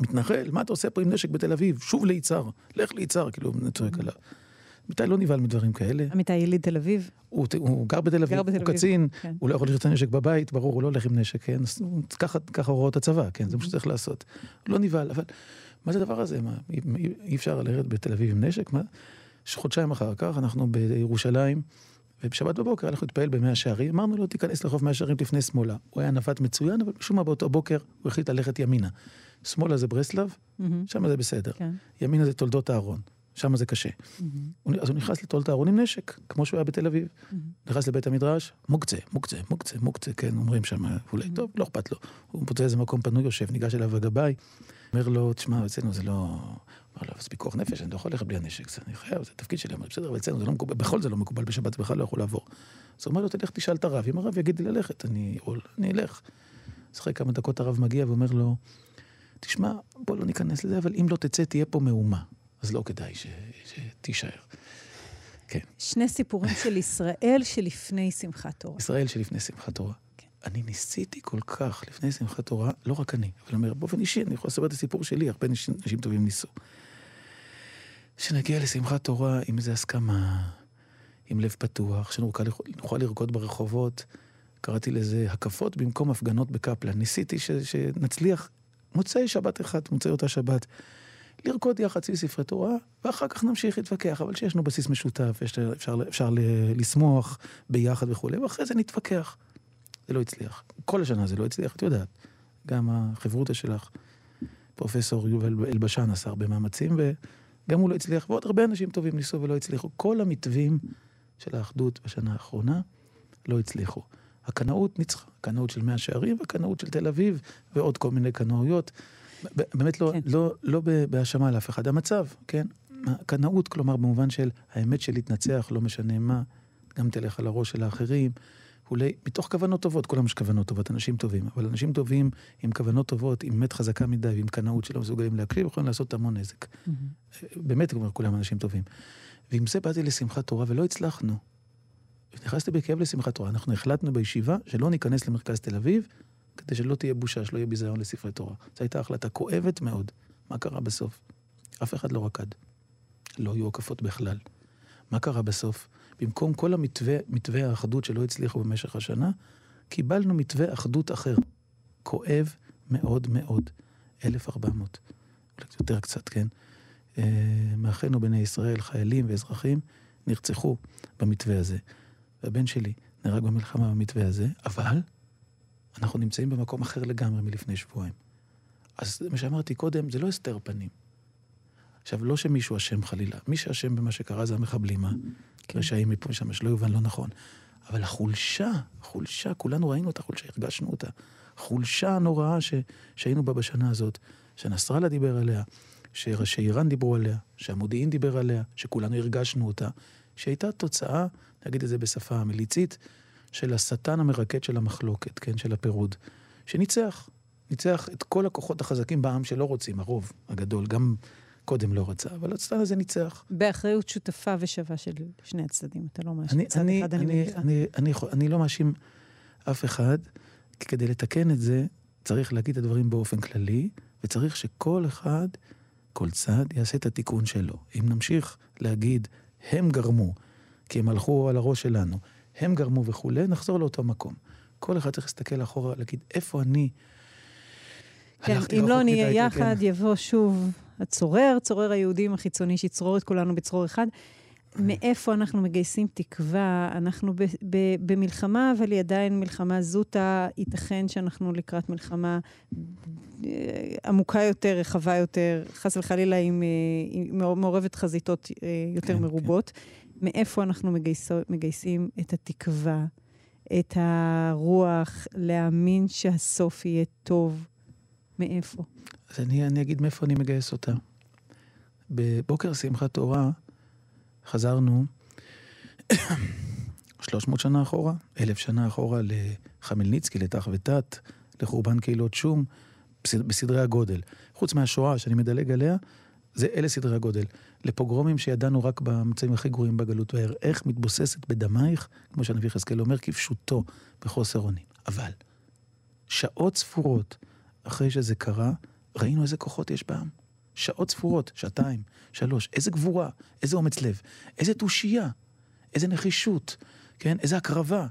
מתנחל, מה אתה עושה פה עם נשק בתל אביב? שוב ליצהר, לך ליצהר, כאילו, צועק עליו. אמיתי לא נבהל מדברים כאלה. עמיתי יליד תל אביב. הוא, הוא גר בתל אביב, גר בתל הוא אביב, קצין, כן. הוא לא יכול לראות את הנשק בבית, ברור, הוא לא הולך עם נשק, כן? ככה, ככה הוראות הצבא, כן? זה מה שצריך לעשות. לא נבהל, אבל מה זה הדבר הזה? מה, אי, אי- אפשר לרדת בתל אביב עם נשק? מה? חודשיים אחר כך, אנחנו בירושלים, ובשבת בבוקר הלכנו להתפעל במאה שערים, אמרנו לו, תיכנס לחוף מאה שערים, תפנה שמאלה. הוא היה נווט מצוין, אבל משום מה באותו בוקר הוא החליט ללכת ימינה. שמאלה זה ברסלב, מהמם. שם זה בסדר. כן. ימינה זה תולדות אהרון, שם זה קשה. הוא- אז הוא נכנס לתולדות אהרון עם נשק, כמו שהוא היה בתל אביב. נכנס לבית המדרש, מוקצה, מוקצה, מוקצה, מוקצה, כן, אומרים שם, אולי, טוב, לא אכפת לו. הוא מוצא איזה מקום פנוי, יושב, ניגש אליו הגבאי, אומר לו, תשמע, אצלנו זה לא... אמר לו, זה פיקוח נפש, אני לא יכול ללכת בלי הנשק, זה אני חייב, זה תפקיד שלי, בסדר, אבל אצלנו זה לא מקובל, בכל זה לא מקובל, בשבת זה בכלל לא יכול לעבור. אז הוא אומר לו, תלך תשאל את הרב, אם הרב יגיד לי ללכת, אני אלך. אז אחרי כמה דקות הרב מגיע ואומר לו, תשמע, בוא לא ניכנס לזה, אבל אם לא תצא, תהיה פה מהומה. אז לא כדאי ש... שתישאר. כן. שני סיפורים של ישראל שלפני שמחת תורה. ישראל שלפני שמחת תורה. כן. אני ניסיתי כל כך לפני שמחת תורה, לא רק אני, אבל אומר, באופן אישי, אני יכול לספר את הסיפור שלי, הרבה אנשים, טובים ניסו. שנגיע לשמחת תורה עם איזו הסכמה, עם לב פתוח, שנוכל נוכל לרקוד ברחובות. קראתי לזה הקפות במקום הפגנות בקפלן. ניסיתי ש, שנצליח מוצאי שבת אחד, מוצאי אותה שבת, לרקוד יחד סביב ספרי תורה, ואחר כך נמשיך להתווכח, אבל שיש לנו בסיס משותף, אפשר, אפשר ל- לשמוח ביחד וכולי, ואחרי זה נתווכח. זה לא הצליח. כל השנה זה לא הצליח, את יודעת. גם החברותא שלך, פרופסור יובל אלבשן עשה הרבה מאמצים, וגם הוא לא הצליח, ועוד הרבה אנשים טובים ניסו ולא הצליחו. כל המתווים של האחדות בשנה האחרונה לא הצליחו. הקנאות ניצחה, הקנאות של מאה שערים והקנאות של תל אביב ועוד כל מיני קנאויות. באמת לא, כן. לא, לא ב- בהאשמה לאף אחד. המצב, כן? הקנאות, כלומר, במובן של האמת שלי תנצח, לא משנה מה, גם תלך על הראש של האחרים, אולי מתוך כוונות טובות, כולם יש כוונות טובות, אנשים טובים, אבל אנשים טובים עם כוונות טובות, עם אמת חזקה מדי ועם קנאות שלא מסוגלים להקשיב, יכולים לעשות המון נזק. באמת, כלומר, כולם אנשים טובים. ועם זה באתי לשמחת תורה ולא הצלחנו. נכנסתי בכאב לשמחת תורה. אנחנו החלטנו בישיבה שלא ניכנס למרכז תל אביב, כדי שלא תהיה בושה, שלא יהיה ביזיון לספרי תורה. זו הייתה החלטה כואבת מאוד. מה קרה בסוף? אף אחד לא רקד. לא היו הקפות בכלל. מה קרה בסוף? במקום כל המתווה, מתווה האחדות שלא הצליחו במשך השנה, קיבלנו מתווה אחדות אחר. כואב מאוד מאוד. 1,400. אולי יותר קצת, כן? אה, מאחינו בני ישראל, חיילים ואזרחים, נרצחו במתווה הזה. והבן שלי נהרג במלחמה במתווה הזה, אבל אנחנו נמצאים במקום אחר לגמרי מלפני שבועיים. אז מה שאמרתי קודם, זה לא הסתר פנים. עכשיו, לא שמישהו אשם חלילה, מי שאשם במה שקרה זה המחבלים, הרשעים מפה ושם, שלא יובן לא נכון. אבל החולשה, החולשה, כולנו ראינו את החולשה, הרגשנו אותה. חולשה הנוראה ש, שהיינו בה בשנה הזאת, שנסראללה דיבר עליה, שראשי איראן דיברו עליה, שהמודיעין דיבר עליה, שכולנו הרגשנו אותה, שהייתה תוצאה, נגיד את זה בשפה המליצית, של השטן המרקד של המחלוקת, כן, של הפירוד, שניצח. ניצח את כל הכוחות החזקים בעם שלא רוצים, הרוב הגדול, גם קודם לא רצה, אבל השטן הזה ניצח. באחריות שותפה ושווה של שני הצדדים, אתה לא מאשים צד אני, אחד, אני אני, מניחה. אני, אני, אני לא מאשים אף אחד, כי כדי לתקן את זה, צריך להגיד את הדברים באופן כללי, וצריך שכל אחד, כל צד, יעשה את התיקון שלו. אם נמשיך להגיד, הם גרמו, כי הם הלכו על הראש שלנו, הם גרמו וכולי, נחזור לאותו מקום. כל אחד צריך להסתכל אחורה, להגיד, איפה אני כן, אם לא נהיה כן, יחד, כן. יבוא שוב הצורר, צורר היהודים החיצוני שיצרור את כולנו בצרור אחד. מאיפה אנחנו מגייסים תקווה? אנחנו ב- ב- במלחמה, אבל היא עדיין מלחמה זוטה. ייתכן שאנחנו לקראת מלחמה אה, עמוקה יותר, רחבה יותר, חס וחלילה עם, אה, עם מעורבת חזיתות אה, יותר כן, מרובות. מאיפה אנחנו מגייסו, מגייסים את התקווה, את הרוח להאמין שהסוף יהיה טוב? מאיפה? אז אני, אני אגיד מאיפה אני מגייס אותה. בבוקר שמחת תורה חזרנו (coughs) 300 שנה אחורה, אלף שנה אחורה לחמלניצקי, לתח ותת, לחורבן קהילות שום, בסד- בסדרי הגודל. חוץ מהשואה שאני מדלג עליה, זה אלה סדרי הגודל. לפוגרומים שידענו רק במצבים הכי גרועים בגלות, איך מתבוססת בדמייך, כמו שהנביא יחזקאל אומר, כפשוטו, בחוסר אונים. אבל, שעות ספורות אחרי שזה קרה, ראינו איזה כוחות יש בעם. שעות ספורות, שעתיים, שלוש, איזה גבורה, איזה אומץ לב, איזה תושייה, איזה נחישות, כן? איזה הקרבה.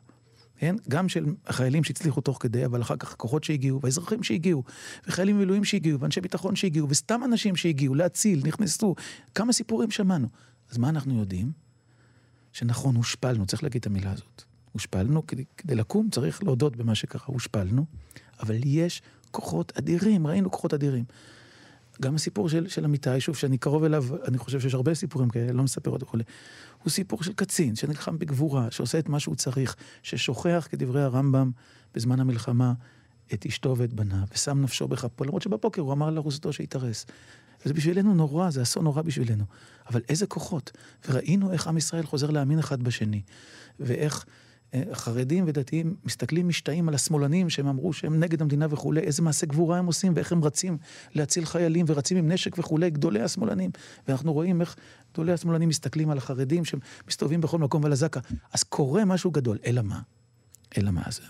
כן? גם של החיילים שהצליחו תוך כדי, אבל אחר כך כוחות שהגיעו, והאזרחים שהגיעו, וחיילים במילואים שהגיעו, ואנשי ביטחון שהגיעו, וסתם אנשים שהגיעו להציל, נכנסו, כמה סיפורים שמענו. אז מה אנחנו יודעים? שנכון, הושפלנו, צריך להגיד את המילה הזאת. הושפלנו, כדי, כדי לקום צריך להודות במה שקרה, הושפלנו, אבל יש כוחות אדירים, ראינו כוחות אדירים. גם הסיפור של, של אמיתי, שוב, שאני קרוב אליו, אני חושב שיש הרבה סיפורים כאלה, לא מספר עוד וכולי. הוא סיפור של קצין, שנלחם בגבורה, שעושה את מה שהוא צריך, ששוכח, כדברי הרמב"ם, בזמן המלחמה, את אשתו ואת בניו, ושם נפשו בכפו, למרות שבבוקר הוא אמר לארוסתו שיתארס. וזה בשבילנו נורא, זה אסון נורא בשבילנו. אבל איזה כוחות. וראינו איך עם ישראל חוזר להאמין אחד בשני. ואיך חרדים ודתיים מסתכלים משתאים על השמאלנים שהם אמרו שהם נגד המדינה וכולי, איזה מעשה גבורה הם עושים ואיך הם רצים להציל חיילים ורצים עם נשק וכולי, גדולי השמאלנים. ואנחנו רואים איך גדולי השמאלנים מסתכלים על החרדים שמסתובבים בכל מקום ועל הזקה. אז קורה משהו גדול. אלא מה? אלא מה זה?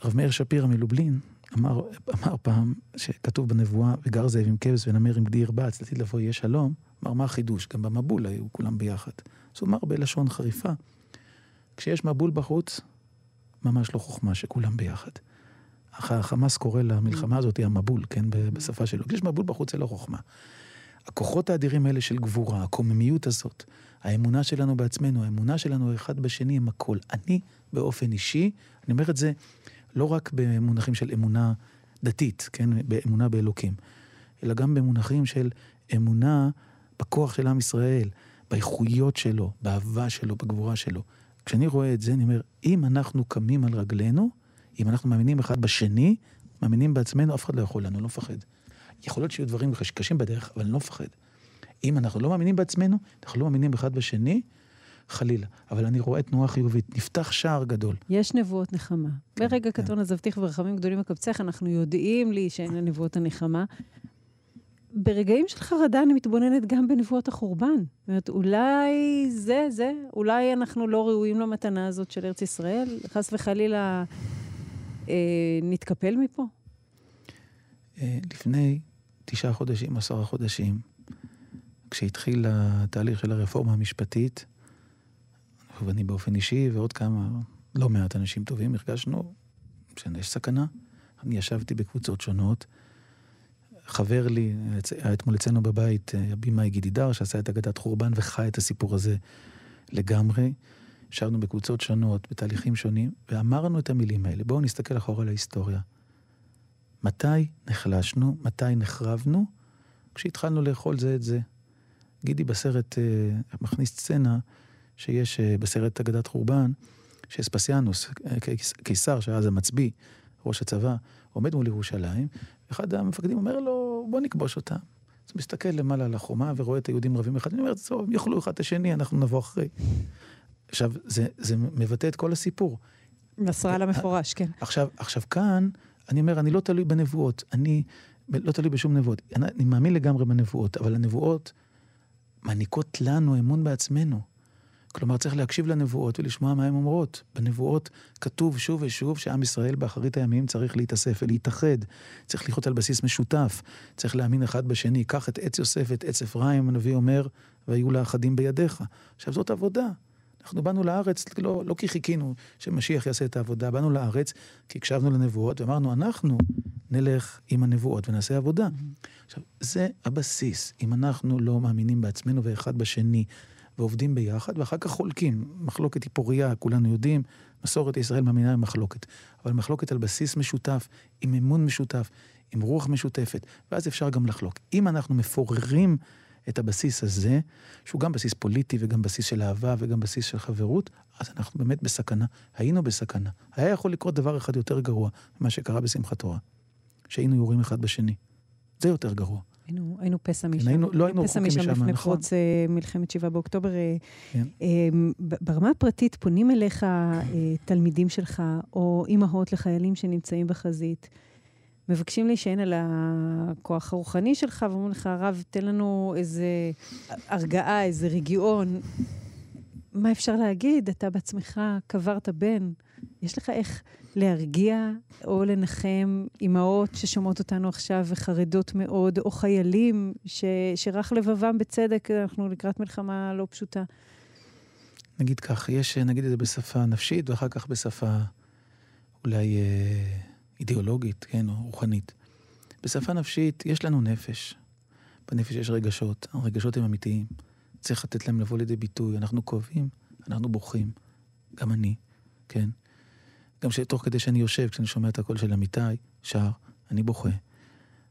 הרב מאיר שפירא מלובלין אמר, אמר פעם, שכתוב בנבואה, וגר זאב עם כבש ונמר עם גדי ירבץ, לעתיד לבוא יהיה שלום, אמר מה החידוש? גם במבול היו כולם ביחד. אז הוא אמר בלשון חריפה, כשיש מבול בחוץ, ממש לא חוכמה שכולם ביחד. החמאס קורא למלחמה הזאת המבול, כן, בשפה שלו. כשיש מבול בחוץ זה לא חוכמה. הכוחות האדירים האלה של גבורה, הקוממיות הזאת, האמונה שלנו בעצמנו, האמונה שלנו אחד בשני עם הכל. אני באופן אישי, אני אומר את זה לא רק במונחים של אמונה דתית, כן, באמונה באלוקים, אלא גם במונחים של אמונה בכוח של עם ישראל, באיכויות שלו, באהבה שלו, בגבורה שלו. כשאני רואה את זה, אני אומר, אם אנחנו קמים על רגלינו, אם אנחנו מאמינים אחד בשני, מאמינים בעצמנו, אף אחד לא יכול לנו, לא מפחד. יכול להיות שיהיו דברים קשים בדרך, אבל אני לא מפחד. אם אנחנו לא מאמינים בעצמנו, אנחנו לא מאמינים אחד בשני, חלילה. אבל אני רואה תנועה חיובית, נפתח שער גדול. יש נבואות נחמה. כן, ברגע כן. קטון עזבתיך ורחמים גדולים מקבצך, אנחנו יודעים לי שאין לנבואות הנחמה. ברגעים של חרדה אני מתבוננת גם בנבואות החורבן. זאת אומרת, אולי זה, זה, אולי אנחנו לא ראויים למתנה הזאת של ארץ ישראל, חס וחלילה אה, נתקפל מפה. אה, לפני תשעה חודשים, עשרה חודשים, כשהתחיל התהליך של הרפורמה המשפטית, ואני באופן אישי ועוד כמה, לא מעט אנשים טובים, הרגשנו שיש סכנה. אני ישבתי בקבוצות שונות. חבר לי, אתמול אצלנו בבית, אה, הבימאי גידידר, שעשה את אגדת חורבן וחי את הסיפור הזה לגמרי. ישבנו בקבוצות שונות, בתהליכים שונים, ואמרנו את המילים האלה. בואו נסתכל אחורה להיסטוריה. מתי נחלשנו, מתי נחרבנו? כשהתחלנו לאכול זה את זה. גידי בסרט אה, מכניס סצנה שיש אה, בסרט אגדת חורבן, שאספסיאנוס, אה, קיס- קיסר, שהיה אז המצביא, ראש הצבא, עומד מול ירושלים, ואחד המפקדים אומר לו, בוא נכבוש אותה. אז הוא מסתכל למעלה על החומה ורואה את היהודים רבים אחד, אני אומר, טוב, יאכלו אחד את השני, אנחנו נבוא אחרי. עכשיו, זה, זה מבטא את כל הסיפור. נסראללה מפורש, כן. עכשיו, עכשיו כאן, אני אומר, אני לא תלוי בנבואות, אני לא תלוי בשום נבואות. אני, אני מאמין לגמרי בנבואות, אבל הנבואות מעניקות לנו אמון בעצמנו. כלומר, צריך להקשיב לנבואות ולשמוע מה הן אומרות. בנבואות כתוב שוב ושוב שעם ישראל באחרית הימים צריך להתאסף ולהתאחד. צריך לחיות על בסיס משותף. צריך להאמין אחד בשני. קח את עץ יוסף ואת עץ אפרים, הנביא אומר, והיו לאחדים בידיך. עכשיו, זאת עבודה. אנחנו באנו לארץ לא, לא כי חיכינו שמשיח יעשה את העבודה, באנו לארץ כי הקשבנו לנבואות ואמרנו, אנחנו נלך עם הנבואות ונעשה עבודה. עכשיו, זה הבסיס. אם אנחנו לא מאמינים בעצמנו ואחד בשני, ועובדים ביחד, ואחר כך חולקים. מחלוקת היא פוריה, כולנו יודעים, מסורת ישראל מאמינה במחלוקת. אבל מחלוקת על בסיס משותף, עם אמון משותף, עם רוח משותפת, ואז אפשר גם לחלוק. אם אנחנו מפוררים את הבסיס הזה, שהוא גם בסיס פוליטי וגם בסיס של אהבה וגם בסיס של חברות, אז אנחנו באמת בסכנה. היינו בסכנה. היה יכול לקרות דבר אחד יותר גרוע ממה שקרה בשמחת תורה. שהיינו יורים אחד בשני. זה יותר גרוע. היינו, היינו פסע משם. היינו- לא היינו פסע רחוקים משם משם, לפני נכון. פרוץ אה, מלחמת שבעה באוקטובר. אה, כן. אה, ברמה הפרטית פונים אליך תלמידים שלך, או אימהות לחיילים שנמצאים בחזית, מבקשים להישען על הכוח הרוחני שלך, ואומרים לך, הרב, תן לנו איזה הרגעה, איזה רגיעון. מה אפשר להגיד? אתה בעצמך קברת בן. יש לך איך להרגיע או לנחם אימהות ששומעות אותנו עכשיו וחרדות מאוד, או חיילים ש, שרך לבבם בצדק, אנחנו לקראת מלחמה לא פשוטה. נגיד כך, יש, נגיד את זה בשפה נפשית ואחר כך בשפה אולי אה, אידיאולוגית, כן, או רוחנית. בשפה נפשית יש לנו נפש. בנפש יש רגשות, הרגשות הם אמיתיים. צריך לתת להם לבוא לידי ביטוי. אנחנו כואבים, אנחנו בוכים. גם אני, כן. גם תוך כדי שאני יושב, כשאני שומע את הקול של אמיתי, שר, אני בוכה.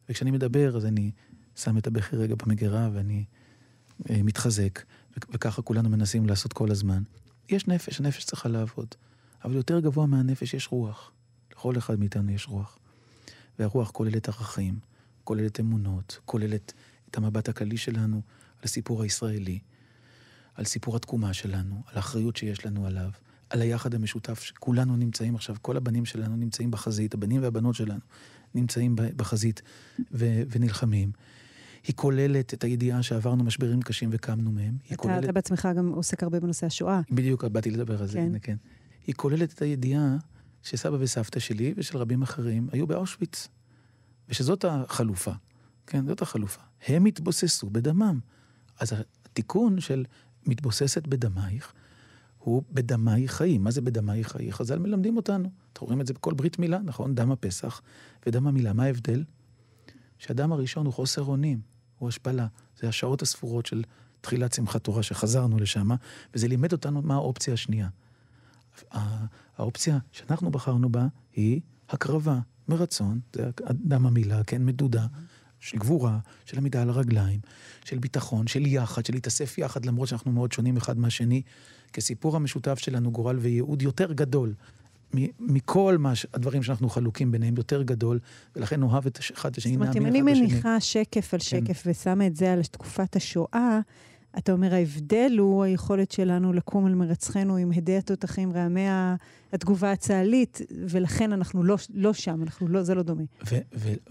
וכשאני מדבר, אז אני שם את הבכי רגע במגירה ואני אה, מתחזק, ו- וככה כולנו מנסים לעשות כל הזמן. יש נפש, הנפש צריכה לעבוד. אבל יותר גבוה מהנפש יש רוח. לכל אחד מאיתנו יש רוח. והרוח כוללת ערכים, כוללת אמונות, כוללת את המבט הכללי שלנו על הסיפור הישראלי, על סיפור התקומה שלנו, על האחריות שיש לנו עליו, על היחד המשותף שכולנו נמצאים עכשיו, כל הבנים שלנו נמצאים בחזית, הבנים והבנות שלנו נמצאים בחזית ו- ונלחמים. היא כוללת את הידיעה שעברנו משברים קשים וקמנו מהם. אתה, כוללת... אתה בעצמך גם עוסק הרבה בנושא השואה. בדיוק, באתי לדבר על זה, כן. כן. כן. היא כוללת את הידיעה שסבא וסבתא שלי ושל רבים אחרים היו באושוויץ, ושזאת החלופה, כן, זאת החלופה. הם התבוססו בדמם. אז התיקון של מתבוססת בדמייך, הוא בדמייך חיים. מה זה בדמייך חיים? חז"ל מלמדים אותנו. אתם רואים את זה בכל ברית מילה, נכון? דם הפסח ודם המילה. מה ההבדל? שהדם הראשון הוא חוסר אונים, הוא השפלה. זה השעות הספורות של תחילת שמחת תורה שחזרנו לשם, וזה לימד אותנו מה האופציה השנייה. הא- האופציה שאנחנו בחרנו בה היא הקרבה, מרצון, זה דם המילה, כן, מדודה, של גבורה, של עמידה על הרגליים, של ביטחון, של יחד, של להתאסף יחד, למרות שאנחנו מאוד שונים אחד מהשני, כסיפור המשותף שלנו, גורל וייעוד יותר גדול. מכל מה הדברים שאנחנו חלוקים ביניהם יותר גדול, ולכן נאהב את הש- אחד את השני, זאת אומרת, נאמין אם אחד אני. מניחה שקף על כן. שקף ושמה את זה על תקופת השואה, אתה אומר, ההבדל הוא היכולת שלנו לקום על מרצחנו עם הדי התותחים, רעמי התגובה הצה"לית, ולכן אנחנו לא, לא שם, אנחנו לא, זה לא דומה.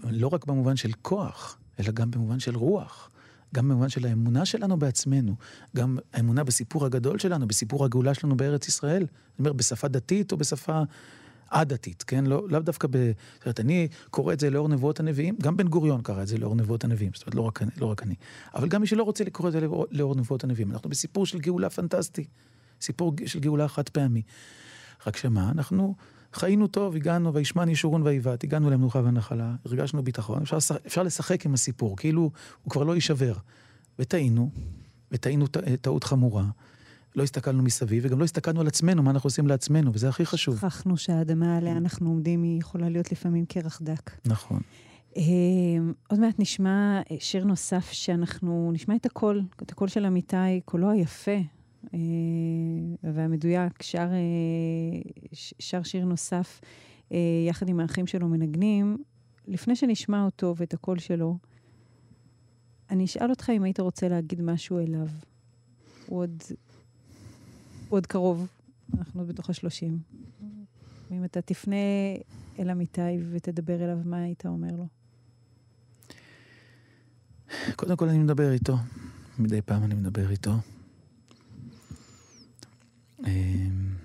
ולא רק במובן של כוח, אלא גם במובן של רוח. גם במובן של האמונה שלנו בעצמנו, גם האמונה בסיפור הגדול שלנו, בסיפור הגאולה שלנו בארץ ישראל. אני אומר, בשפה דתית או בשפה א-דתית, כן? לא, לאו דווקא ב... זאת אומרת, אני קורא את זה לאור נבואות הנביאים, גם בן גוריון קרא את זה לאור נבואות הנביאים, זאת אומרת, לא רק, לא רק אני. אבל גם מי שלא רוצה לקרוא את זה לאור, לאור נבואות הנביאים. אנחנו בסיפור של גאולה פנטסטי, סיפור של גאולה חד פעמי. רק שמה, אנחנו חיינו טוב, הגענו, וישמן ישורון ויבעט, הגענו למנוחה ונחלה, הרגשנו ביטחון, אפשר, אפשר לשחק עם הסיפור, כאילו הוא כבר לא יישבר. וטעינו, וטעינו טעות חמורה. לא הסתכלנו מסביב, וגם לא הסתכלנו על עצמנו, מה אנחנו עושים לעצמנו, וזה הכי חשוב. שכחנו שהאדמה עליה אנחנו עומדים היא יכולה להיות לפעמים קרח דק. נכון. אה, עוד מעט נשמע שיר נוסף שאנחנו נשמע את הקול, את הקול של אמיתי, קולו היפה והמדויק, שר, אה, שר שיר נוסף אה, יחד עם האחים שלו מנגנים. לפני שנשמע אותו ואת הקול שלו, אני אשאל אותך אם היית רוצה להגיד משהו אליו. הוא עוד, הוא עוד קרוב, אנחנו עוד בתוך השלושים. ואם אתה תפנה אל אמיתי ותדבר אליו, מה היית אומר לו? קודם כל אני מדבר איתו, מדי פעם אני מדבר איתו. אמ,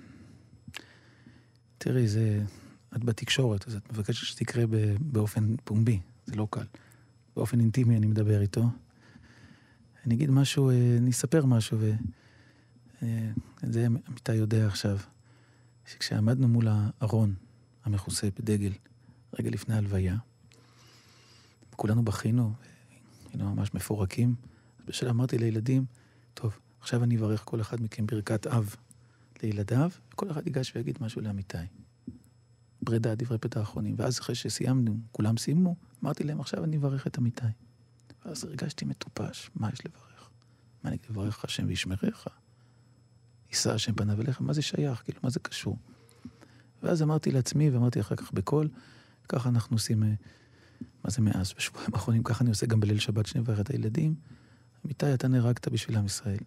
תראי, זה... את בתקשורת, אז את מבקשת ב- באופן פומבי, זה לא קל. באופן אינטימי אני מדבר איתו. אני אגיד משהו, אה, אני אספר משהו, ואת זה אמיתי יודע עכשיו, שכשעמדנו מול הארון המכוסה בדגל, רגע לפני ההלוויה, כולנו בכינו, היינו ממש מפורקים. אז אמרתי לילדים, טוב, עכשיו אני אברך כל אחד מכם ברכת אב לילדיו, וכל אחד ייגש ויגיד משהו לאמיתי. פרידה, דברי פתע אחרונים. ואז אחרי שסיימנו, כולם סיימו, אמרתי להם, עכשיו אני אברך את אמיתי. ואז הרגשתי מטופש, מה יש לברך? מה אני אגיד, יברך השם וישמרך? יישא השם פניו אליך, מה זה שייך? כאילו, מה זה קשור? ואז אמרתי לעצמי, ואמרתי אחר כך בקול, ככה אנחנו עושים, אה, מה זה מאז? בשבועיים האחרונים, ככה אני עושה גם בליל שבת שאני מברך את הילדים. אמיתי, אתה נהרגת בשביל עם ישראל.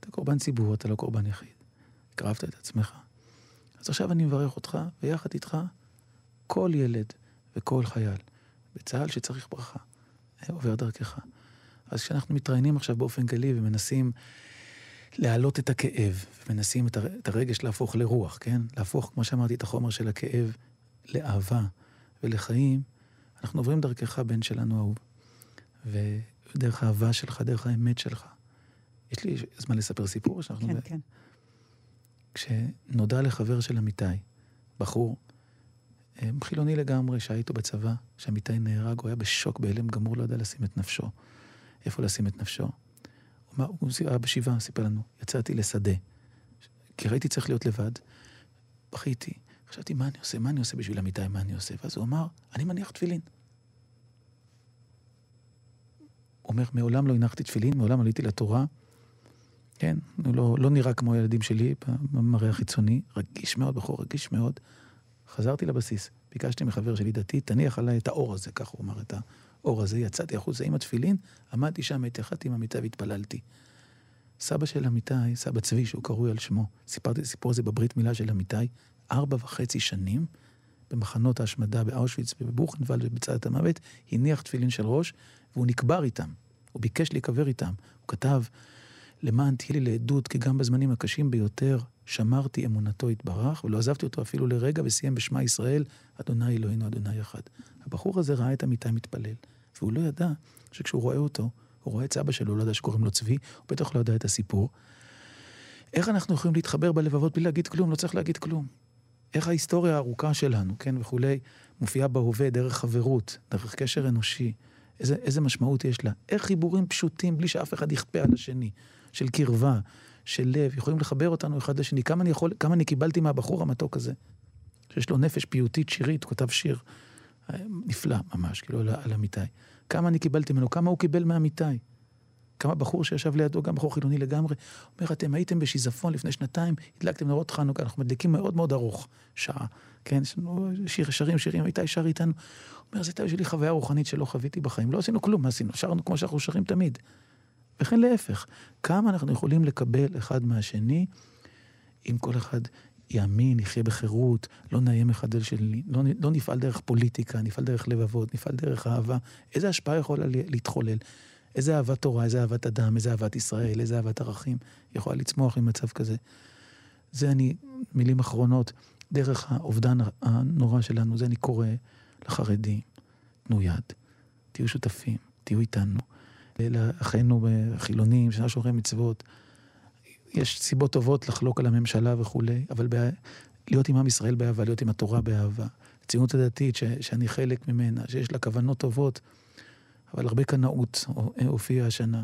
אתה קורבן ציבור, אתה לא קורבן יחיד. הקרבת את עצמך. אז עכשיו אני מברך אותך, ויחד איתך, כל ילד וכל חייל בצה"ל שצריך ברכה, עובר דרכך. אז כשאנחנו מתראיינים עכשיו באופן גלי ומנסים להעלות את הכאב, ומנסים את הר- את הרגש להפוך לרוח, כן? להפוך, כמו שאמרתי, את החומר של הכאב לאהבה ולחיים, אנחנו עוברים דרכך, בן שלנו אהוב. ודרך האהבה שלך, דרך האמת שלך. יש לי זמן לספר סיפור שאנחנו... כן, ב- כן. כשנודע לחבר של אמיתי, בחור, אה, חילוני לגמרי, שהיה איתו בצבא, שאמיתי נהרג, הוא היה בשוק, בהלם גמור, לא ידע לשים את נפשו. איפה לשים את נפשו? הוא אמר, הוא היה בשבעה, סיפר לנו, יצאתי לשדה. כי ראיתי צריך להיות לבד. בכיתי, חשבתי, מה אני עושה? מה אני עושה בשביל אמיתי? מה אני עושה? ואז הוא אמר, אני מניח תפילין. הוא אומר, מעולם לא הנחתי תפילין, מעולם עליתי לתורה. כן, הוא לא, לא נראה כמו הילדים שלי במראה החיצוני, רגיש מאוד, בחור רגיש מאוד. חזרתי לבסיס, ביקשתי מחבר שלי דתי, תניח עליי את האור הזה, ככה הוא אמר, את האור הזה. יצאתי החוצה עם התפילין, עמדתי שם, התייחדתי עם אמיתי והתפללתי. סבא של אמיתי, סבא צבי, שהוא קרוי על שמו, סיפרתי את הסיפור הזה בברית מילה של אמיתי, ארבע וחצי שנים, במחנות ההשמדה באושוויץ ובבוכנוולד ובצד המוות, הניח תפילין של ראש, והוא נקבר איתם. הוא ביקש להיקבר איתם. הוא כתב, למען תהיה לי לעדות, כי גם בזמנים הקשים ביותר שמרתי אמונתו יתברך, ולא עזבתי אותו אפילו לרגע, וסיים בשמע ישראל, אדוני אלוהינו, אדוני אחד. הבחור הזה ראה את אמיתי מתפלל, והוא לא ידע שכשהוא רואה אותו, הוא רואה את סבא שלו, לא ידע שקוראים לו צבי, הוא בטח לא ידע את הסיפור. איך אנחנו יכולים להתחבר בלבבות בלי להגיד כלום? לא צריך להגיד כלום. איך ההיסטוריה הארוכה שלנו, כן, וכולי, מופיעה בהווה דרך חברות, דרך קשר אנושי. איזה, איזה משמעות יש לה. איך חיבורים פשוטים, בלי שאף אחד יכפה על השני, של קרבה, של לב, יכולים לחבר אותנו אחד לשני. כמה אני, יכול, כמה אני קיבלתי מהבחור המתוק הזה, שיש לו נפש פיוטית שירית, הוא כתב שיר אה, נפלא ממש, כאילו על, על אמיתי. כמה אני קיבלתי ממנו, כמה הוא קיבל מאמיתי. כמה בחור שישב לידו, גם בחור חילוני לגמרי, אומר, אתם הייתם בשיזפון לפני שנתיים, הדלקתם נרות חנוכה, אנחנו מדליקים מאוד מאוד ארוך, שעה, כן, שיר, שרים, שירים, אמיתי שר איתנו. אומר, זו הייתה בשבילי חוויה רוחנית שלא חוויתי בחיים, לא עשינו כלום, מה עשינו? שרנו כמו שאנחנו שרים תמיד. וכן להפך, כמה אנחנו יכולים לקבל אחד מהשני, אם כל אחד יאמין, יחיה בחירות, לא נאיים אחד על שני, לא, לא נפעל דרך פוליטיקה, נפעל דרך לבבות, נפעל דרך אהבה, איזה השפעה יכולה להתחולל? איזה אהבת תורה, איזה אהבת אדם, איזה אהבת ישראל, איזה אהבת ערכים יכולה לצמוח ממצב כזה. זה אני, מילים אחרונות, דרך האובדן הנורא שלנו, זה אני קורא לחרדים, תנו יד, תהיו שותפים, תהיו איתנו. לאחינו החילונים, שאנחנו שומרי מצוות, יש סיבות טובות לחלוק על הממשלה וכולי, אבל בה... להיות עם עם ישראל באהבה, להיות עם התורה באהבה. הציונות הדתית, ש... שאני חלק ממנה, שיש לה כוונות טובות, אבל הרבה קנאות הופיעה השנה.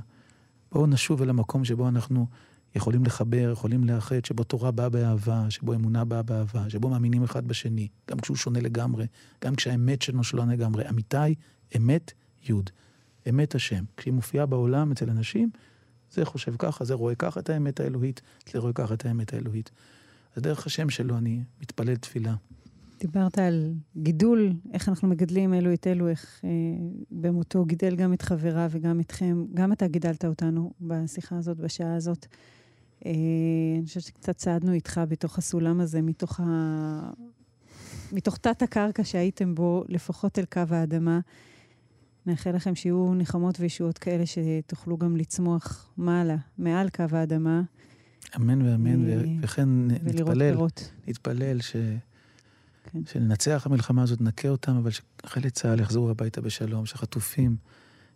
בואו נשוב אל המקום שבו אנחנו יכולים לחבר, יכולים לאחד, שבו תורה באה באהבה, שבו אמונה באה באהבה, שבו מאמינים אחד בשני, גם כשהוא שונה לגמרי, גם כשהאמת שלנו שונה לגמרי. אמיתי, אמת, יוד. אמת השם. כשהיא מופיעה בעולם אצל אנשים, זה חושב ככה, זה רואה ככה את האמת האלוהית, זה רואה ככה את האמת האלוהית. אז דרך השם שלו אני מתפלל תפילה. דיברת על גידול, איך אנחנו מגדלים אלו את אלו, איך אה, במותו גידל גם את חבריו וגם אתכם. גם אתה גידלת אותנו בשיחה הזאת, בשעה הזאת. אה, אני חושבת שקצת צעדנו איתך בתוך הסולם הזה, מתוך, ה... מתוך תת הקרקע שהייתם בו, לפחות אל קו האדמה. נאחל לכם שיהיו נחמות וישועות כאלה שתוכלו גם לצמוח מעלה, מעל קו האדמה. אמן ואמן, אה, וכן נתפלל, נתפלל ש... כן. שננצח המלחמה הזאת, נכה אותם, אבל שחיילי צה"ל יחזרו הביתה בשלום, שחטופים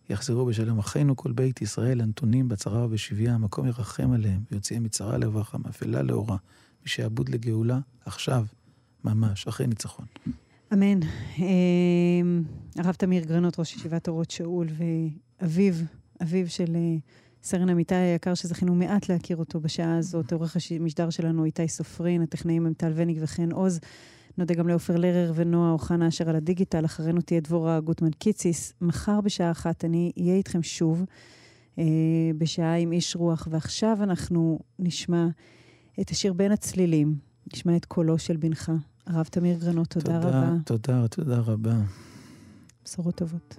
יחזרו בשלום. אחינו כל בית ישראל הנתונים בצרה ובשביה, המקום ירחם עליהם, ויוציאם מצרה לברכה, מאפלה לאורה, משעבוד לגאולה, עכשיו, ממש, אחרי ניצחון. אמן. הרב תמיר גרנות, ראש ישיבת אורות שאול, ואביו, אביו של סרן אמיתי היקר, שזכינו מעט להכיר אותו בשעה הזאת, עורך המשדר שלנו איתי סופרין, הטכנאים הם טל וניג וחן עוז. נודה גם לעופר לרר ונועה אוחנה אשר על הדיגיטל, אחרינו תהיה דבורה גוטמן קיציס. מחר בשעה אחת אני אהיה איתכם שוב. אה, בשעה עם איש רוח. ועכשיו אנחנו נשמע את השיר בין הצלילים, נשמע את קולו של בנך. הרב תמיר גרנות, תודה, תודה רבה. תודה, תודה רבה. בשורות טובות.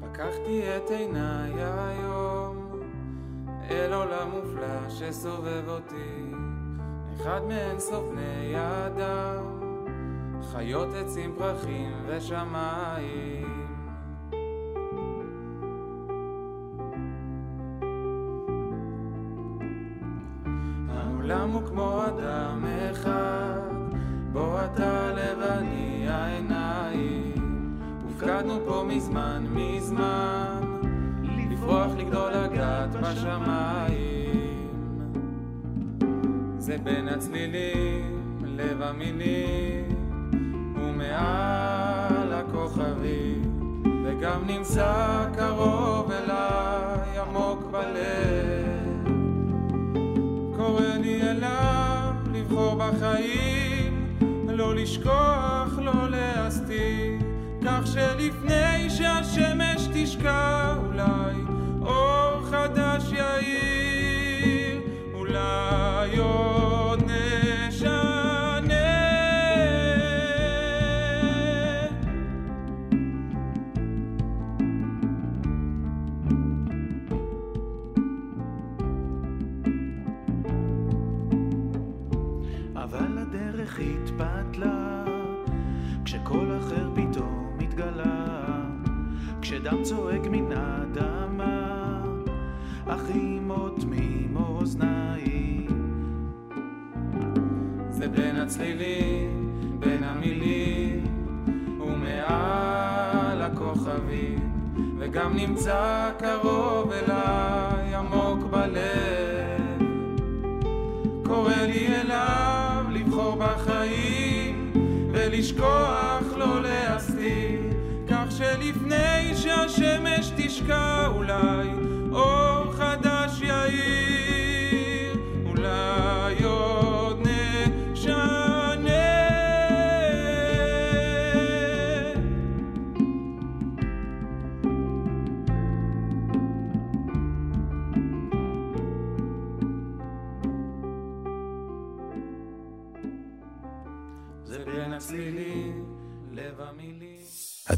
פקחתי את עיניי היום אל עולם מופלא שסובב אותי אחד מאין סוף בני אדם חיות עצים פרחים ושמיים. העולם הוא כמו אדם אחד בו אתה לבני העיניים. הופקדנו פה מזמן מזמן לפרוח לגדול לגעת בשמיים. זה בין הצלילים לב המילים ומעל הכוכבים וגם נמצא קרוב אליי עמוק בלב. קורא לי אליו לבחור בחיים לא לשכוח, לא להסתיר. כך שלפני שהשמש תשקע אולי אור חדש יאיר אולי עוד הצלילים, בין המילים ומעל הכוכבים. וגם נמצא קרוב אליי עמוק בלב. קורא לי אליו לבחור בחיים ולשכוח לא להסתיר. כך שלפני שהשמש תשקע אולי